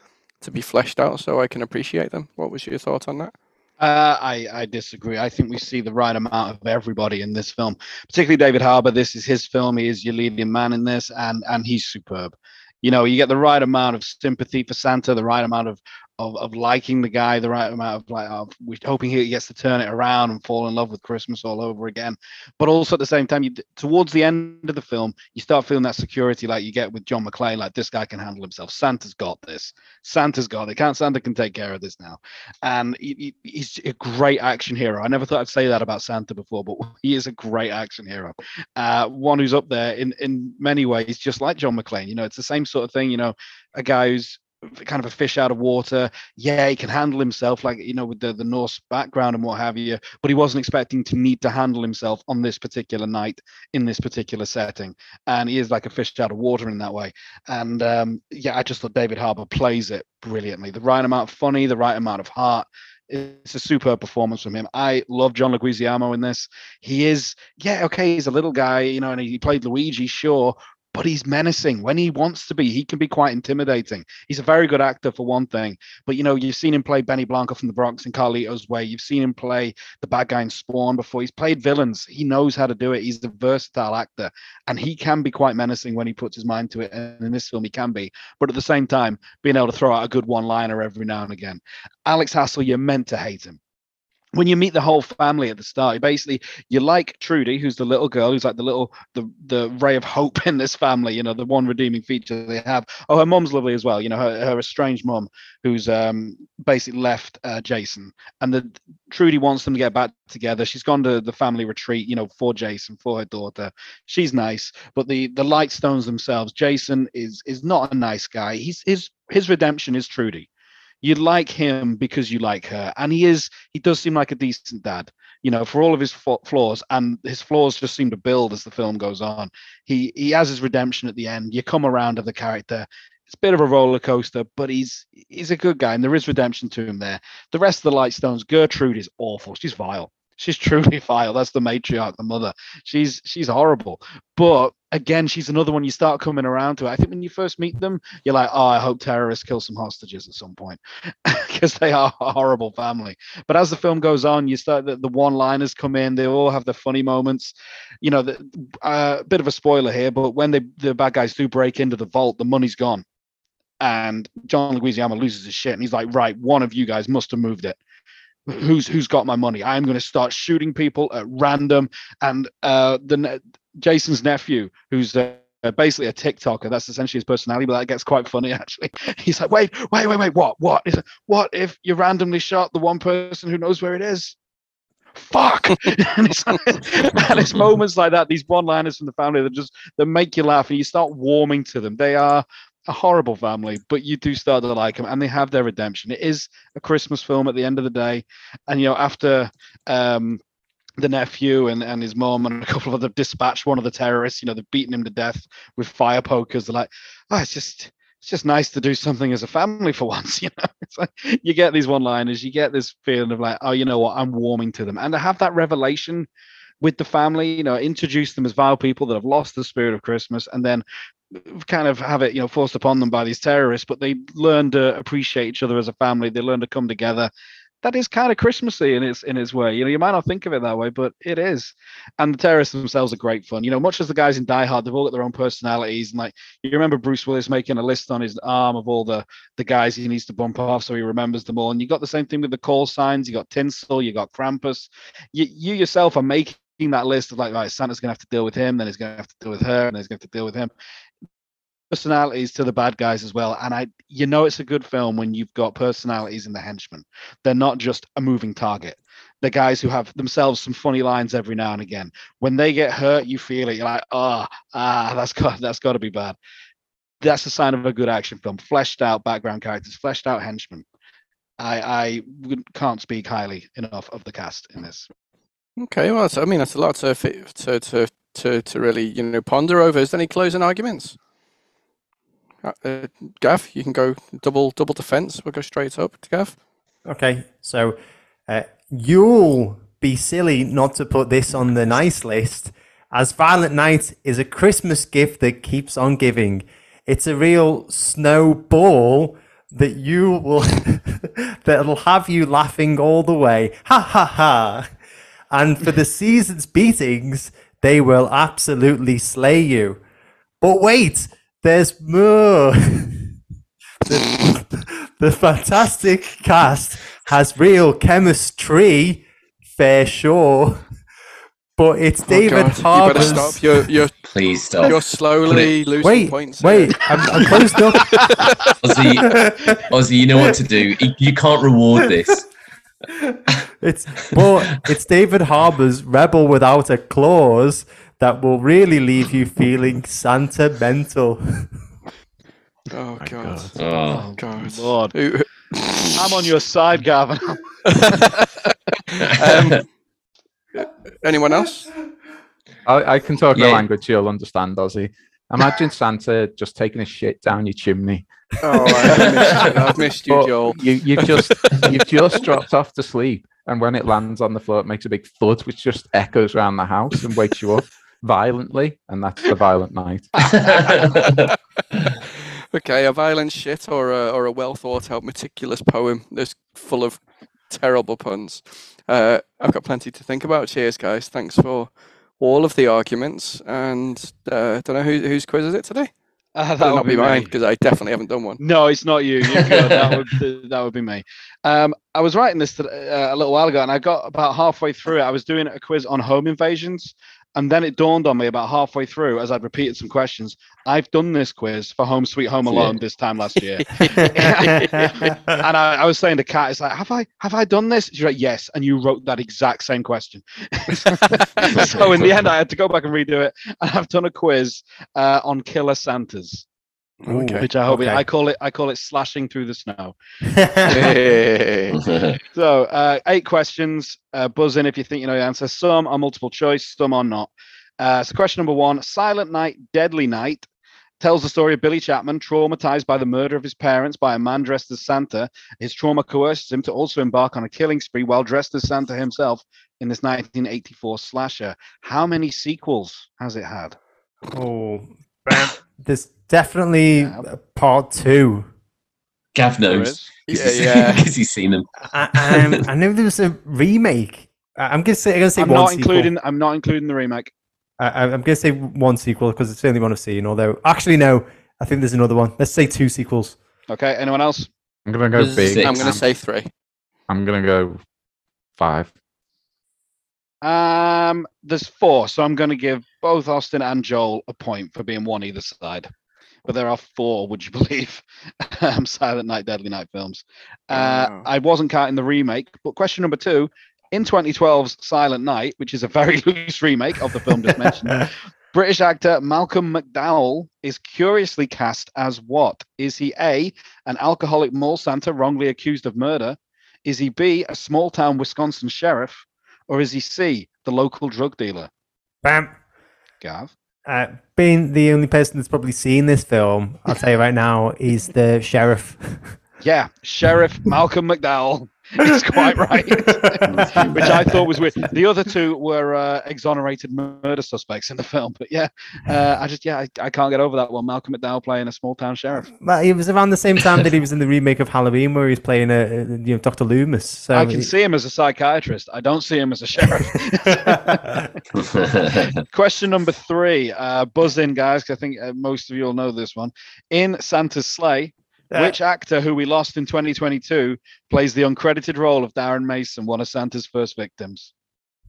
to be fleshed out, so I can appreciate them. What was your thought on that? Uh, I, I disagree. I think we see the right amount of everybody in this film, particularly David Harbour. This is his film. He is your leading man in this, and and he's superb. You know, you get the right amount of sympathy for Santa, the right amount of of, of liking the guy, the right amount of like of hoping he gets to turn it around and fall in love with Christmas all over again. But also at the same time, you towards the end of the film, you start feeling that security like you get with John McClane, like this guy can handle himself. Santa's got this. Santa's got it. Can't Santa can take care of this now. And he- he's a great action hero. I never thought I'd say that about Santa before, but he is a great action hero. Uh, one who's up there in in many ways, just like John McClane. You know, it's the same sort of thing. You know, a guy who's kind of a fish out of water. Yeah, he can handle himself, like you know, with the, the Norse background and what have you. But he wasn't expecting to need to handle himself on this particular night in this particular setting. And he is like a fish out of water in that way. And um, yeah, I just thought David Harbour plays it brilliantly. The right amount of funny, the right amount of heart. It's a superb performance from him. I love John Leguizamo in this. He is, yeah, okay, he's a little guy, you know, and he played Luigi, sure, but he's menacing when he wants to be. He can be quite intimidating. He's a very good actor for one thing, but you know you've seen him play Benny Blanco from the Bronx in Carlito's Way. You've seen him play the bad guy in Spawn before. He's played villains. He knows how to do it. He's a versatile actor, and he can be quite menacing when he puts his mind to it. And in this film, he can be. But at the same time, being able to throw out a good one-liner every now and again. Alex Hassell, you're meant to hate him when you meet the whole family at the start, you basically you like Trudy, who's the little girl, who's like the little the the ray of hope in this family. You know, the one redeeming feature they have. Oh, her mom's lovely as well. You know, her, her estranged mom, who's um basically left uh, Jason, and the Trudy wants them to get back together. She's gone to the family retreat, you know, for Jason, for her daughter. She's nice, but the the Lightstones themselves, Jason is is not a nice guy. He's his his redemption is Trudy you like him because you like her. And he is he does seem like a decent dad you know for all of his flaws and his flaws just seem to build as the film goes on. He he has his redemption at the end. You come around to the character. It's a bit of a roller coaster but he's he's a good guy and there is redemption to him there. The rest of the lightstones gertrude is awful. She's vile. She's truly vile. That's the matriarch the mother. She's she's horrible. But again, she's another one you start coming around to. I think when you first meet them, you're like, oh, I hope terrorists kill some hostages at some point because they are a horrible family. But as the film goes on, you start the, the one-liners come in. They all have their funny moments. You know, a uh, bit of a spoiler here, but when they the bad guys do break into the vault, the money's gone. And John Leguizamo loses his shit, and he's like, "Right, one of you guys must have moved it who's who's got my money i'm going to start shooting people at random and uh the Jason's nephew, who's uh, basically a TikToker. That's essentially his personality, but that gets quite funny actually. He's like, wait, wait, wait, wait, what, what? What if you randomly shot the one person who knows where it is? Fuck! and, it's, and it's moments like that, these one-liners from the family that just that make you laugh, and you start warming to them. They are a horrible family, but you do start to like them, and they have their redemption. It is a Christmas film at the end of the day, and you know after um, the nephew and, and his mom and a couple of other dispatched one of the terrorists. You know, they've beaten him to death with fire pokers. They're like, oh, it's just it's just nice to do something as a family for once. You know, it's like you get these one liners, you get this feeling of like, oh, you know what, I'm warming to them, and to have that revelation with the family, you know, introduce them as vile people that have lost the spirit of Christmas, and then kind of have it, you know, forced upon them by these terrorists, but they learn to appreciate each other as a family. They learn to come together that is kind of Christmassy in its in its way. You know, you might not think of it that way, but it is. And the terrorists themselves are great fun. You know, much as the guys in Die Hard, they've all got their own personalities. And like you remember Bruce Willis making a list on his arm of all the the guys he needs to bump off so he remembers them all. And you got the same thing with the call signs. You got Tinsel, you got Krampus. You you yourself are making that list of like, right, Santa's gonna have to deal with him, then he's gonna have to deal with her, and he's gonna have to deal with him personalities to the bad guys as well. And I, you know, it's a good film when you've got personalities in the henchmen. They're not just a moving target. The guys who have themselves some funny lines every now and again. When they get hurt, you feel it. You're like, oh, ah, that's got that's got to be bad. That's a sign of a good action film. Fleshed out background characters, fleshed out henchmen. I I can't speak highly enough of the cast in this. Okay, well, I mean that's a lot to to to to to really you know ponder over. Is there any closing arguments? Uh, uh, Gav, you can go double double defense. We'll go straight up to Gav. Okay, so uh, you'll be silly not to put this on the nice list, as Violent Night is a Christmas gift that keeps on giving. It's a real snowball that you will that'll have you laughing all the way. Ha ha ha! And for the season's beatings, they will absolutely slay you. But wait, there's more. the, the fantastic cast has real chemistry, fair sure. But it's oh David God, Harbour's. You better stop. You're, you're, Please stop. You're slowly losing wait, points. Wait, I'm, I'm closed up. Ozzy, Ozzy, you know what to do. You can't reward this. It's but it's David Harbour's Rebel Without a Clause that will really leave you feeling sentimental. Oh god. god. Oh, god. Lord. I'm on your side, Gavin. um, anyone else? I, I can talk yeah. a language you'll understand, Ozzy. Imagine Santa just taking a shit down your chimney. Oh, I've missed, I've missed you, Joel. You, you've just you've just dropped off to sleep, and when it lands on the floor, it makes a big thud, which just echoes around the house and wakes you up violently, and that's the violent night. okay, a violent shit or a, or a well thought out, meticulous poem that's full of terrible puns. Uh, I've got plenty to think about. Cheers, guys. Thanks for all of the arguments. And uh, I don't know who, whose quiz is it today. Uh, that would not be, be mine because I definitely haven't done one. No, it's not you. that would that would be me. Um, I was writing this to, uh, a little while ago, and I got about halfway through it. I was doing a quiz on home invasions, and then it dawned on me about halfway through as I'd repeated some questions. I've done this quiz for Home Sweet Home Alone yeah. this time last year. and I, I, was saying to Kat, it's like, have I have I done this? She's like, yes. And you wrote that exact same question. so in the end, I had to go back and redo it. And I've done a quiz uh, on killer Santas. Okay. Which I hope okay. it, I call it I call it slashing through the snow. so uh, eight questions. Uh, buzz in if you think you know the answer. Some are multiple choice, some are not. Uh, so question number one: Silent Night, Deadly Night tells the story of Billy Chapman, traumatized by the murder of his parents by a man dressed as Santa. His trauma coerces him to also embark on a killing spree while dressed as Santa himself in this 1984 slasher. How many sequels has it had? Oh, bam. there's definitely Yeah. part two. Gav knows is. because Yeah, he's, he's seen them. I, um, I know there was a remake. I- I'm gonna say I'm gonna say I'm one not sequel. including. I'm not including the remake. I, I- I'm gonna say one sequel because it's the only one I've seen. Although, actually, no, I think there's another one. Let's say two sequels. Okay. Anyone else? I'm gonna go Buzz- big. I'm going to I'm, say three. I'm gonna go five. Um, there's four, so I'm going to give both Austin and Joel a point for being one either side. But there are four, would you believe? um, Silent Night, Deadly Night films. Uh, Wow. I wasn't counting the remake, but question number two: in 2012's Silent Night, which is a very loose remake of the film just mentioned, British actor Malcolm McDowell is curiously cast as what? Is he A, an alcoholic mall Santa wrongly accused of murder? Is he B, a small town Wisconsin sheriff? Or is he C, the local drug dealer? Bam. Gav? Uh, being the only person that's probably seen this film, I'll tell you right now, is the sheriff. Yeah, Sheriff Malcolm McDowell is quite right. Which I thought was weird. The other two were uh, exonerated murder suspects in the film. But yeah, uh, I just, yeah, I, I can't get over that one. Malcolm McDowell playing a small town sheriff. Well, it was around the same time that he was in the remake of Halloween, where he was playing a, a you know Doctor Loomis. So I can see him as a psychiatrist. I don't see him as a sheriff. Question number three. Uh, buzz in, guys. 'cause I think uh, most of you will know this one. In Santa's Slay, Uh, which actor who we lost in 2022 plays the uncredited role of Darren Mason, one of Santa's first victims?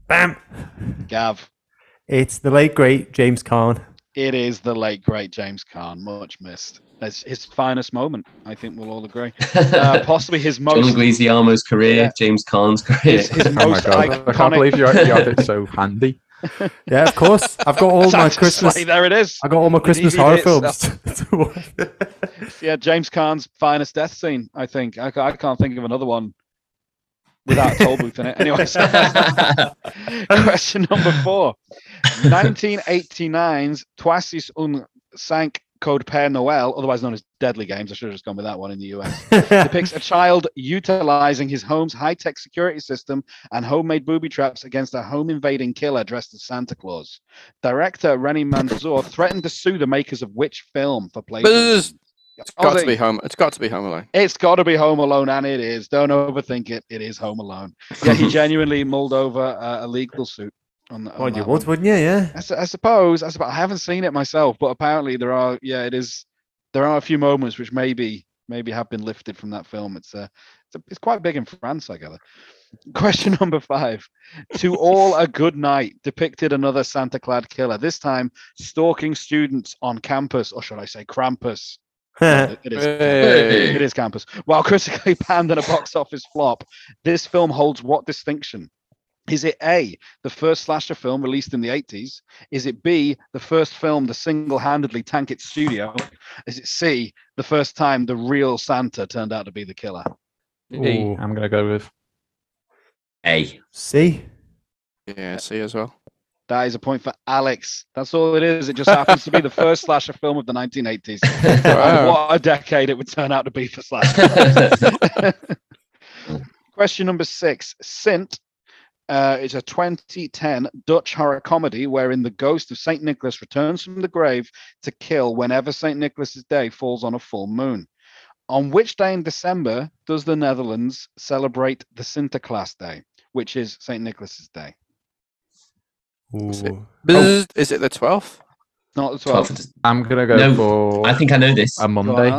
bam. Gav. It's the late great James Caan. It is the late great James Caan, much missed. It's his finest moment. I think we'll all agree. Uh, possibly his John most. Leguizamo's career, Yeah. James Caan's career. His, his Oh my most god! I can't believe you're, you had it so handy. Yeah, of course. I've got all my Christmas. there it is. I got all my Christmas horror films. Yeah, James Caan's finest death scene. I think I, I can't think of another one without a toll booth in it. Anyways, question number four: 1989's Trois Six un Cinq Code Père Noël, otherwise known as Deadly Games. I should have just gone with that one in the US. depicts a child utilizing his home's high-tech security system and homemade booby traps against a home-invading killer dressed as Santa Claus. Director René Manzor threatened to sue the makers of which film for plagiarism. It's got Ozzy. to be home. It's got to be Home Alone. It's got to be Home Alone, and it is. Don't overthink it. It is Home Alone. Yeah, he genuinely mulled over uh, a legal suit. On, the- on well, you would, one. wouldn't you? Yeah. I, I suppose. I suppose I haven't seen it myself, but apparently there are. Yeah, it is. There are a few moments which maybe maybe have been lifted from that film. It's uh, it's, a, it's quite big in France, I gather. Question number five. To all a good night depicted another Santa Claus killer. This time stalking students on campus, or should I say Krampus? It is. Hey. It is campus. While critically panned and a box office flop, this film holds what distinction? Is it A, the first slasher film released in the 80s? Is it B, the first film to single handedly tank its studio? Is it C, the first time the real Santa turned out to be the killer? Ooh. I'm gonna go with A. C? See? Yeah, see as well. That is a point for Alex. That's all it is. It just happens to be the first slasher film of the 1980s. Wow. what a decade it would turn out to be for slasher. Question number six. Sint uh, is a 2010 Dutch horror comedy wherein the ghost of St. Nicholas returns from the grave to kill whenever St. Nicholas's Day falls on a full moon. On which day in December does the Netherlands celebrate the Sinterklaas Day, which is St. Nicholas's Day? Is it- Ooh. Is it the 12th? Not the 12th 12th. of I'm gonna go No, for I think I know this. a Go on, Monday.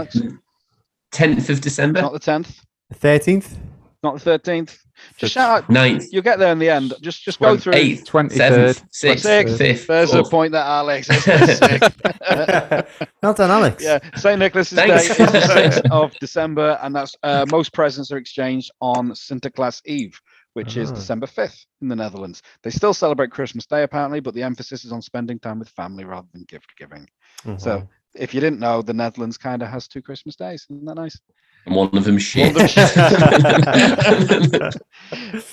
10th of December? Not the 10th. The 13th? Not the 13th. The Just shout out. 9th, You'll get there in the end. Just just go through. 8th, 23rd, 7th, 6th, Sixth. 5th. There's a point that Alex is sick. well done, Alex. yeah, St. Nicholas's Day is the 6th of December, and that's uh, most presents are exchanged on Sinterklaas Eve, which is Ah. December 5th in the Netherlands. They still celebrate Christmas Day apparently, but the emphasis is on spending time with family rather than gift giving. Mhm. So if you didn't know, the Netherlands kind of has two Christmas days. Isn't that nice? And one of them shit. One of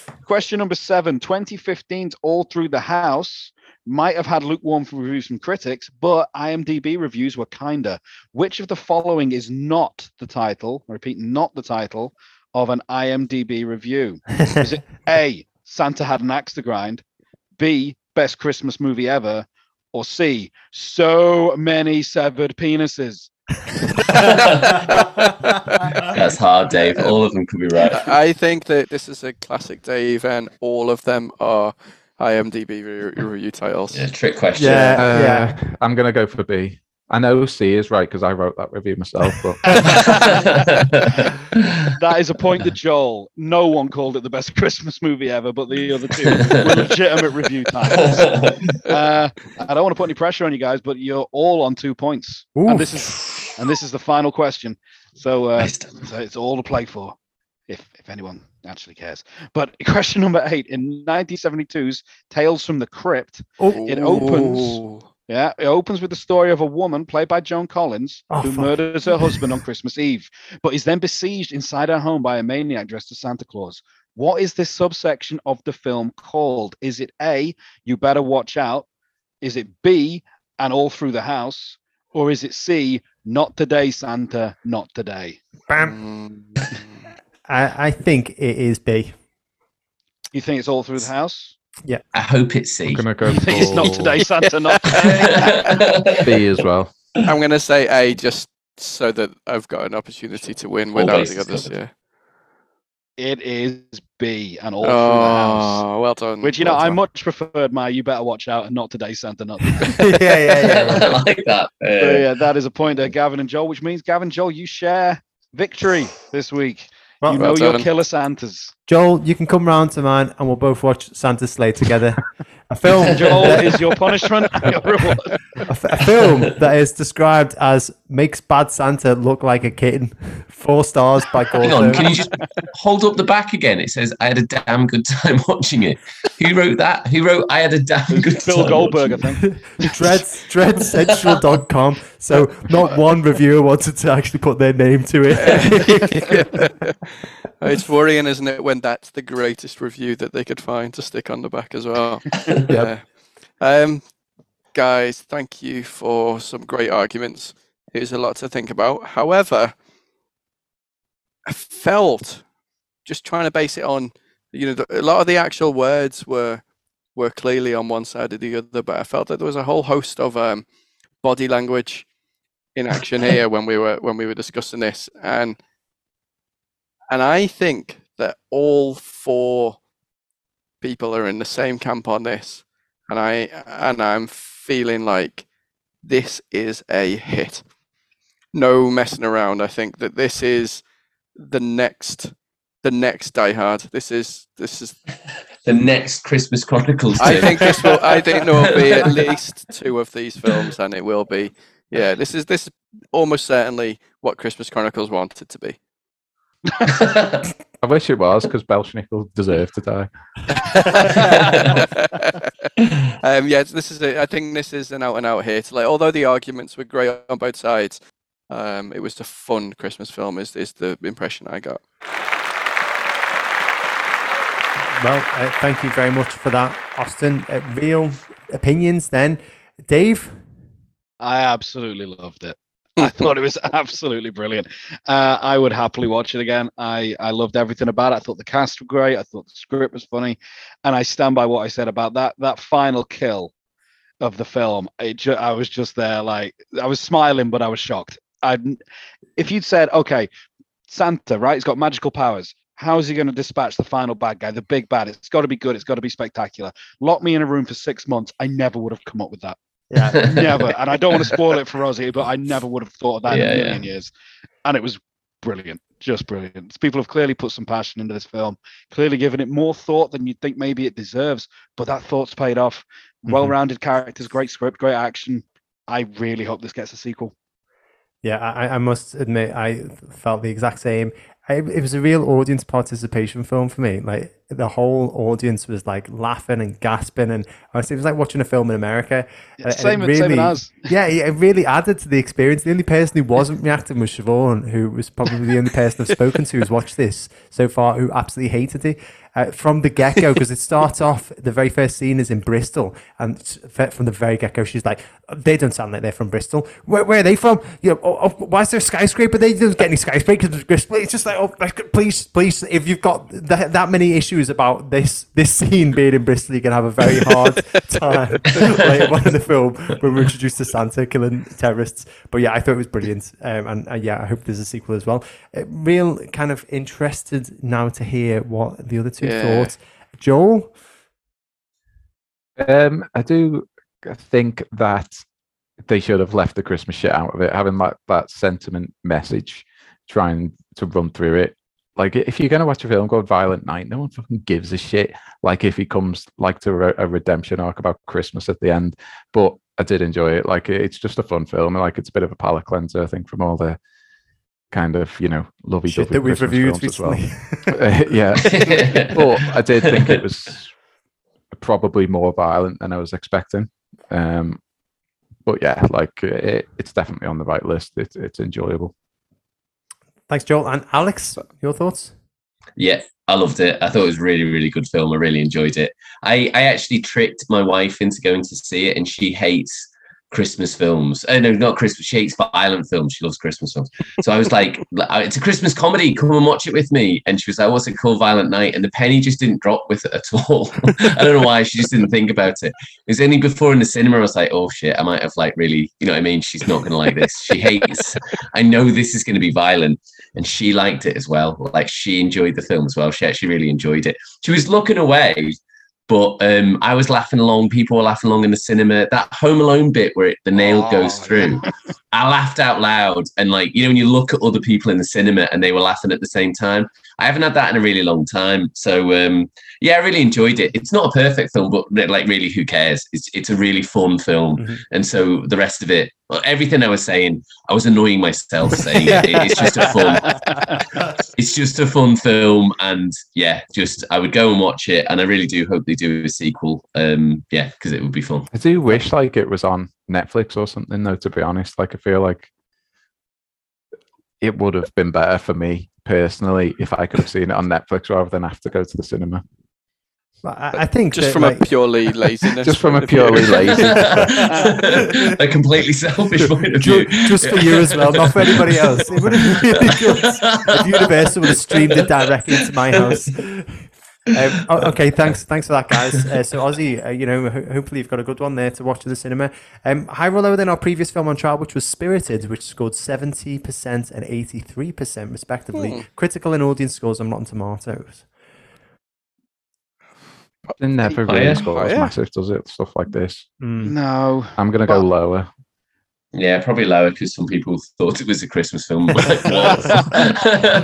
Question number seven 2015's All Through the House might have had lukewarm reviews from critics, but IMDb reviews were kinder. Which of the following is not the title, I repeat, not the title of an IMDb review? Is it A, Santa had an axe to grind, B, best Christmas movie ever, Or C, so many severed penises? That's hard, Dave. All of them could be right. I think that this is a classic Dave, and all of them are IMDb re- review titles. Yeah, trick question. Yeah. Uh, yeah. I'm gonna go for B. I know C is right because I wrote that review myself, but That is a point to Joel. No one called it the best Christmas movie ever, but the other two were legitimate review titles. Uh, I don't want to put any pressure on you guys, but you're all on two points, and this is and this is the final question. So, uh, Nice. so it's all to play for, if if anyone actually cares. But question number eight in 1972's Tales from the Crypt, Oh, It opens- yeah, it opens with the story of a woman played by Joan Collins Oh, who fuck. murders her husband on Christmas Eve, but is then besieged inside her home by a maniac dressed as Santa Claus. What is this subsection of the film called? Is it A, You Better Watch Out? Is it B, And All Through the House? Or is it C, Not Today, Santa, Not Today? bam. I, I think it is B. You think it's All Through the House? Yeah. I hope it's C. I'm gonna go You think it's Not Today, Santa, Not Today? B as well. I'm going to say A just so that I've got an opportunity to win without the others. Yeah. It is B, And All Through the House. Oh, well done. Which, you know, well I much preferred my You Better Watch Out and Not Today, Santa, Not Today. yeah, yeah, yeah. I like that. So, Uh, yeah, that is a point there, Gavin and Joel, which means Gavin, Joel, you share victory this week. Well, you well know your done. killer Santas. Joel, you can come round to mine and we'll both watch Santa's Slay together. A film, Joel oh, that, is your punishment, your reward. a, f- a film that is described as makes bad Santa look like a kitten. Four stars by Hang on, can you just hold up the back again? It says, I had a damn good time watching it. Who wrote that? Who wrote, I had a damn good Bill time? Goldberg, I watching think. Dreads, dreadcentral.com. So not one reviewer wanted to actually put their name to it. it's worrying, isn't it, when that's the greatest review that they could find to stick on the back as well. yeah. Um, guys, thank you for some great arguments. It was a lot to think about. However, I felt just trying to base it on, you know, the, a lot of the actual words were were clearly on one side or the other, but I felt that there was a whole host of um, body language in action here when we were when we were discussing this, and and I think that all four people are in the same camp on this, and I and I'm feeling like this is a hit. No messing around. I think that this is the next the next Die Hard. This is this is. The next Christmas Chronicles. I think this will. I think there will be at least two of these films, and it will be. Yeah, this is this is almost certainly what Christmas Chronicles wanted to be. I wish it was because Belsnickel deserved to die. um, yeah, this is. A, I think this is an out and out hit. Like, although the arguments were great on both sides, um, it was a fun Christmas film. Is is the impression I got? Well, uh, thank you very much for that, Austin. Uh, real opinions then. Dave? I absolutely loved it. I thought it was absolutely brilliant. Uh, I would happily watch it again. I, I loved everything about it. I thought the cast were great. I thought the script was funny, and I stand by what I said about that that final kill of the film. It ju- I was just there, like I was smiling, but I was shocked. I, if you'd said, okay, Santa, right? He's got magical powers. How is he going to dispatch the final bad guy, the big bad? It's got to be good. It's got to be spectacular. Lock me in a room for six months. I never would have come up with that Yeah. never. And I don't want to spoil it for Rosie, but I never would have thought of that Yeah, in a yeah. million years. And it was brilliant, just brilliant. People have clearly put some passion into this film, clearly given it more thought than you'd think maybe it deserves. But that thought's paid off. Mhm. Well-rounded characters, great script, great action. I really hope this gets a sequel. Yeah, I, I must admit, I felt the exact same. It was a real audience participation film for me. Like the whole audience was like laughing and gasping, and honestly, it was like watching a film in America. And same, it same really- as. Yeah, it really added to the experience. The only person who wasn't reacting was Siobhan, who was probably the only person I've spoken to who's watched this so far who absolutely hated it uh, from the get go. Because it starts off, the very first scene is in Bristol, and from the very get go, she's like, "They don't sound like they're from Bristol. Where, where are they from? You know, oh, oh, why is there a skyscraper? They don't get any skyscrapers. in Bristol." It's just like, oh, please, please, if you've got that, that many issues about this this scene being in Bristol, you're gonna have a very hard time later on in the film when we're introduced to Santa killing terrorists. But yeah, I thought it was brilliant, um, and uh, yeah, I hope there's a sequel as well. Uh, real kind of interested now to hear what the other two Yeah. thought. Joel, Um, I do think that they should have left the Christmas shit out of it, having that that sentiment message, trying to run through it. Like, if you're gonna watch a film called Violent Night, no one fucking gives a shit. Like, if he comes like to a, a redemption arc about Christmas at the end, but I did enjoy it. Like, it's just a fun film. Like, it's a bit of a palate cleanser, I think, from all the kind of you know lovey shit dovey that we've reviewed as well. recently. yeah, but I did think it was probably more violent than I was expecting. Um, but yeah, like it, it's definitely on the right list. It's it's enjoyable. Thanks, Joel and Alex. Your thoughts? Yeah, I loved it. I thought it was a really, really good film. I really enjoyed it. I, I actually tricked my wife into going to see it, and she hates Christmas films. Oh, no, not Christmas. She hates violent films. She loves Christmas films. So I was like, it's a Christmas comedy. Come and watch it with me. And she was like, what's it called? Violent Night. And the penny just didn't drop with it at all. I don't know why. She just didn't think about it. It was only before in the cinema, I was like, oh shit, I might have like really, you know what I mean? She's not to like this. She hates, I know this is to be violent. And she liked it as well. Like she enjoyed the film as well. She actually really enjoyed it. She was looking away but um, I was laughing along. People were laughing along in the cinema. That Home Alone bit where it, the nail Oh, goes through, I laughed out loud. And like you know, when you look at other people in the cinema and they were laughing at the same time, I haven't had that in a really long time. So um, yeah, I really enjoyed it. It's not a perfect film, but like really, who cares? It's it's a really fun film. Mhm. And so the rest of it, well, everything I was saying, I was annoying myself saying it. It's just a fun it's just a fun film and yeah just i would go and watch it and i really do hope they do a sequel um yeah because it would be fun I do wish like it was on Netflix or something though. To be honest, like I feel like it would have been better for me personally if I could have seen it on Netflix rather than have to go to the cinema. But I, I think Just that, from like, a purely laziness. Just from a purely lazy. a completely selfish point of ju- view just for you as well, not for anybody else. It would have been really good if Universal would have streamed it directly into my house. Um, okay, thanks, thanks for that, guys. Uh, so, Ozzy, uh, you know, ho- hopefully you've got a good one there to watch at the cinema. Um, higher or lower than our previous film on trial, which was Spirited, which scored seventy percent and eighty-three percent respectively. Hmm. Critical and audience scores on Rotten Tomatoes. It never Oh, really yeah. scores Oh, massive, does it? Stuff like this. Mm. No, I'm gonna go Well- lower. Yeah probably lower because some people thought it was a christmas film Like, what?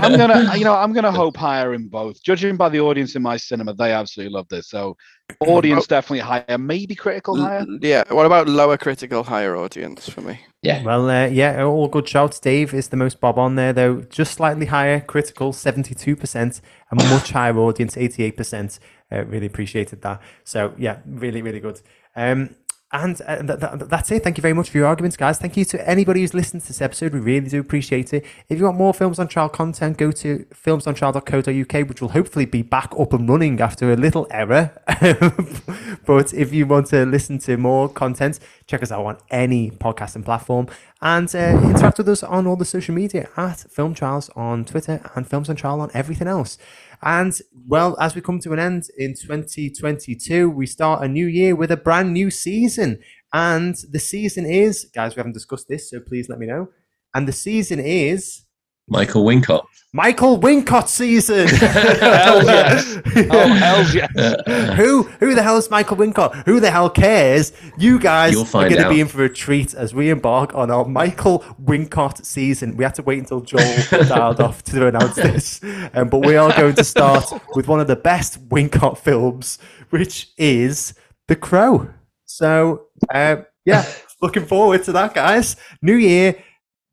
I'm gonna, you know, I'm gonna hope higher in both. Judging by the audience in my cinema, they absolutely love this. So, audience definitely higher, maybe critical higher. Yeah. What about lower critical, higher audience for me? Yeah. Well, uh, yeah, all good shouts. Dave is the most bob on there, though. Just slightly higher, critical, 72%, and much higher audience, 88%. Uh, really appreciated that. So, yeah, really, really good. Um, and uh, th- th- that's it. Thank you very much for your arguments, guys. Thank you to anybody who's listened to this episode. We really do appreciate it. If you want more Films on Trial content, go to filmsontrial.co.uk, which will hopefully be back up and running after a little error. but if you want to listen to more content, check us out on any podcasting platform and uh, interact with us on all the social media at Film Trials on Twitter and Films on Trial on everything else. And well, as we come to an end in 2022, we start a new year with a brand new season. And the season is, guys, we haven't discussed this, so please let me know. And the season is michael wincott Michael Wincott season. Hell yes. Oh, hell yes. who who the hell is Michael Wincott? Who the hell cares? You guys are going to be in for a treat as we embark on our Michael Wincott season. We had to wait until Joel dialed off to announce this, um, but we are going to start with one of the best Wincott films, which is The Crow. So uh, yeah, looking forward to that, guys. New year.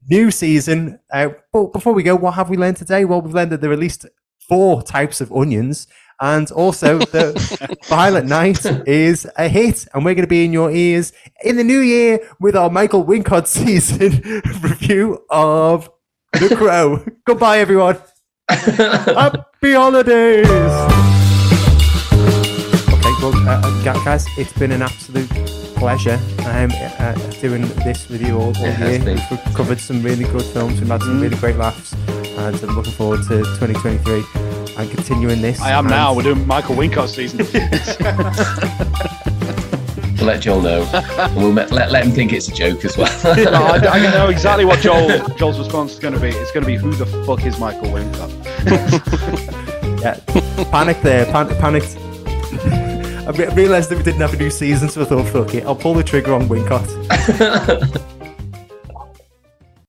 New season. Uh, but before we go, what have we learned today? Well, we've learned that there are at least four types of onions, and also that Violent Night is a hit, and we're going to be in your ears in the new year with our Michael Wincott season review of The Crow. Goodbye, everyone. Happy holidays. Okay, well, uh, uh, guys, it's been an absolute pleasure um, uh, doing this with you all, all It has year. been. We've covered some really good films, we've had some really great laughs, and I'm looking forward to 2023 and continuing this. I am and- now. We're doing Michael Wincott season. We'll let Joel know. and we'll let, let, let him think it's a joke as well. no, I, I know exactly what Joel Joel's response is going to be. It's going to be, "Who the fuck is Michael Wincott?" Yeah, panic there, pan- panicked. I re- realised that we didn't have a new season, so I thought, fuck it, I'll pull the trigger on Wincott.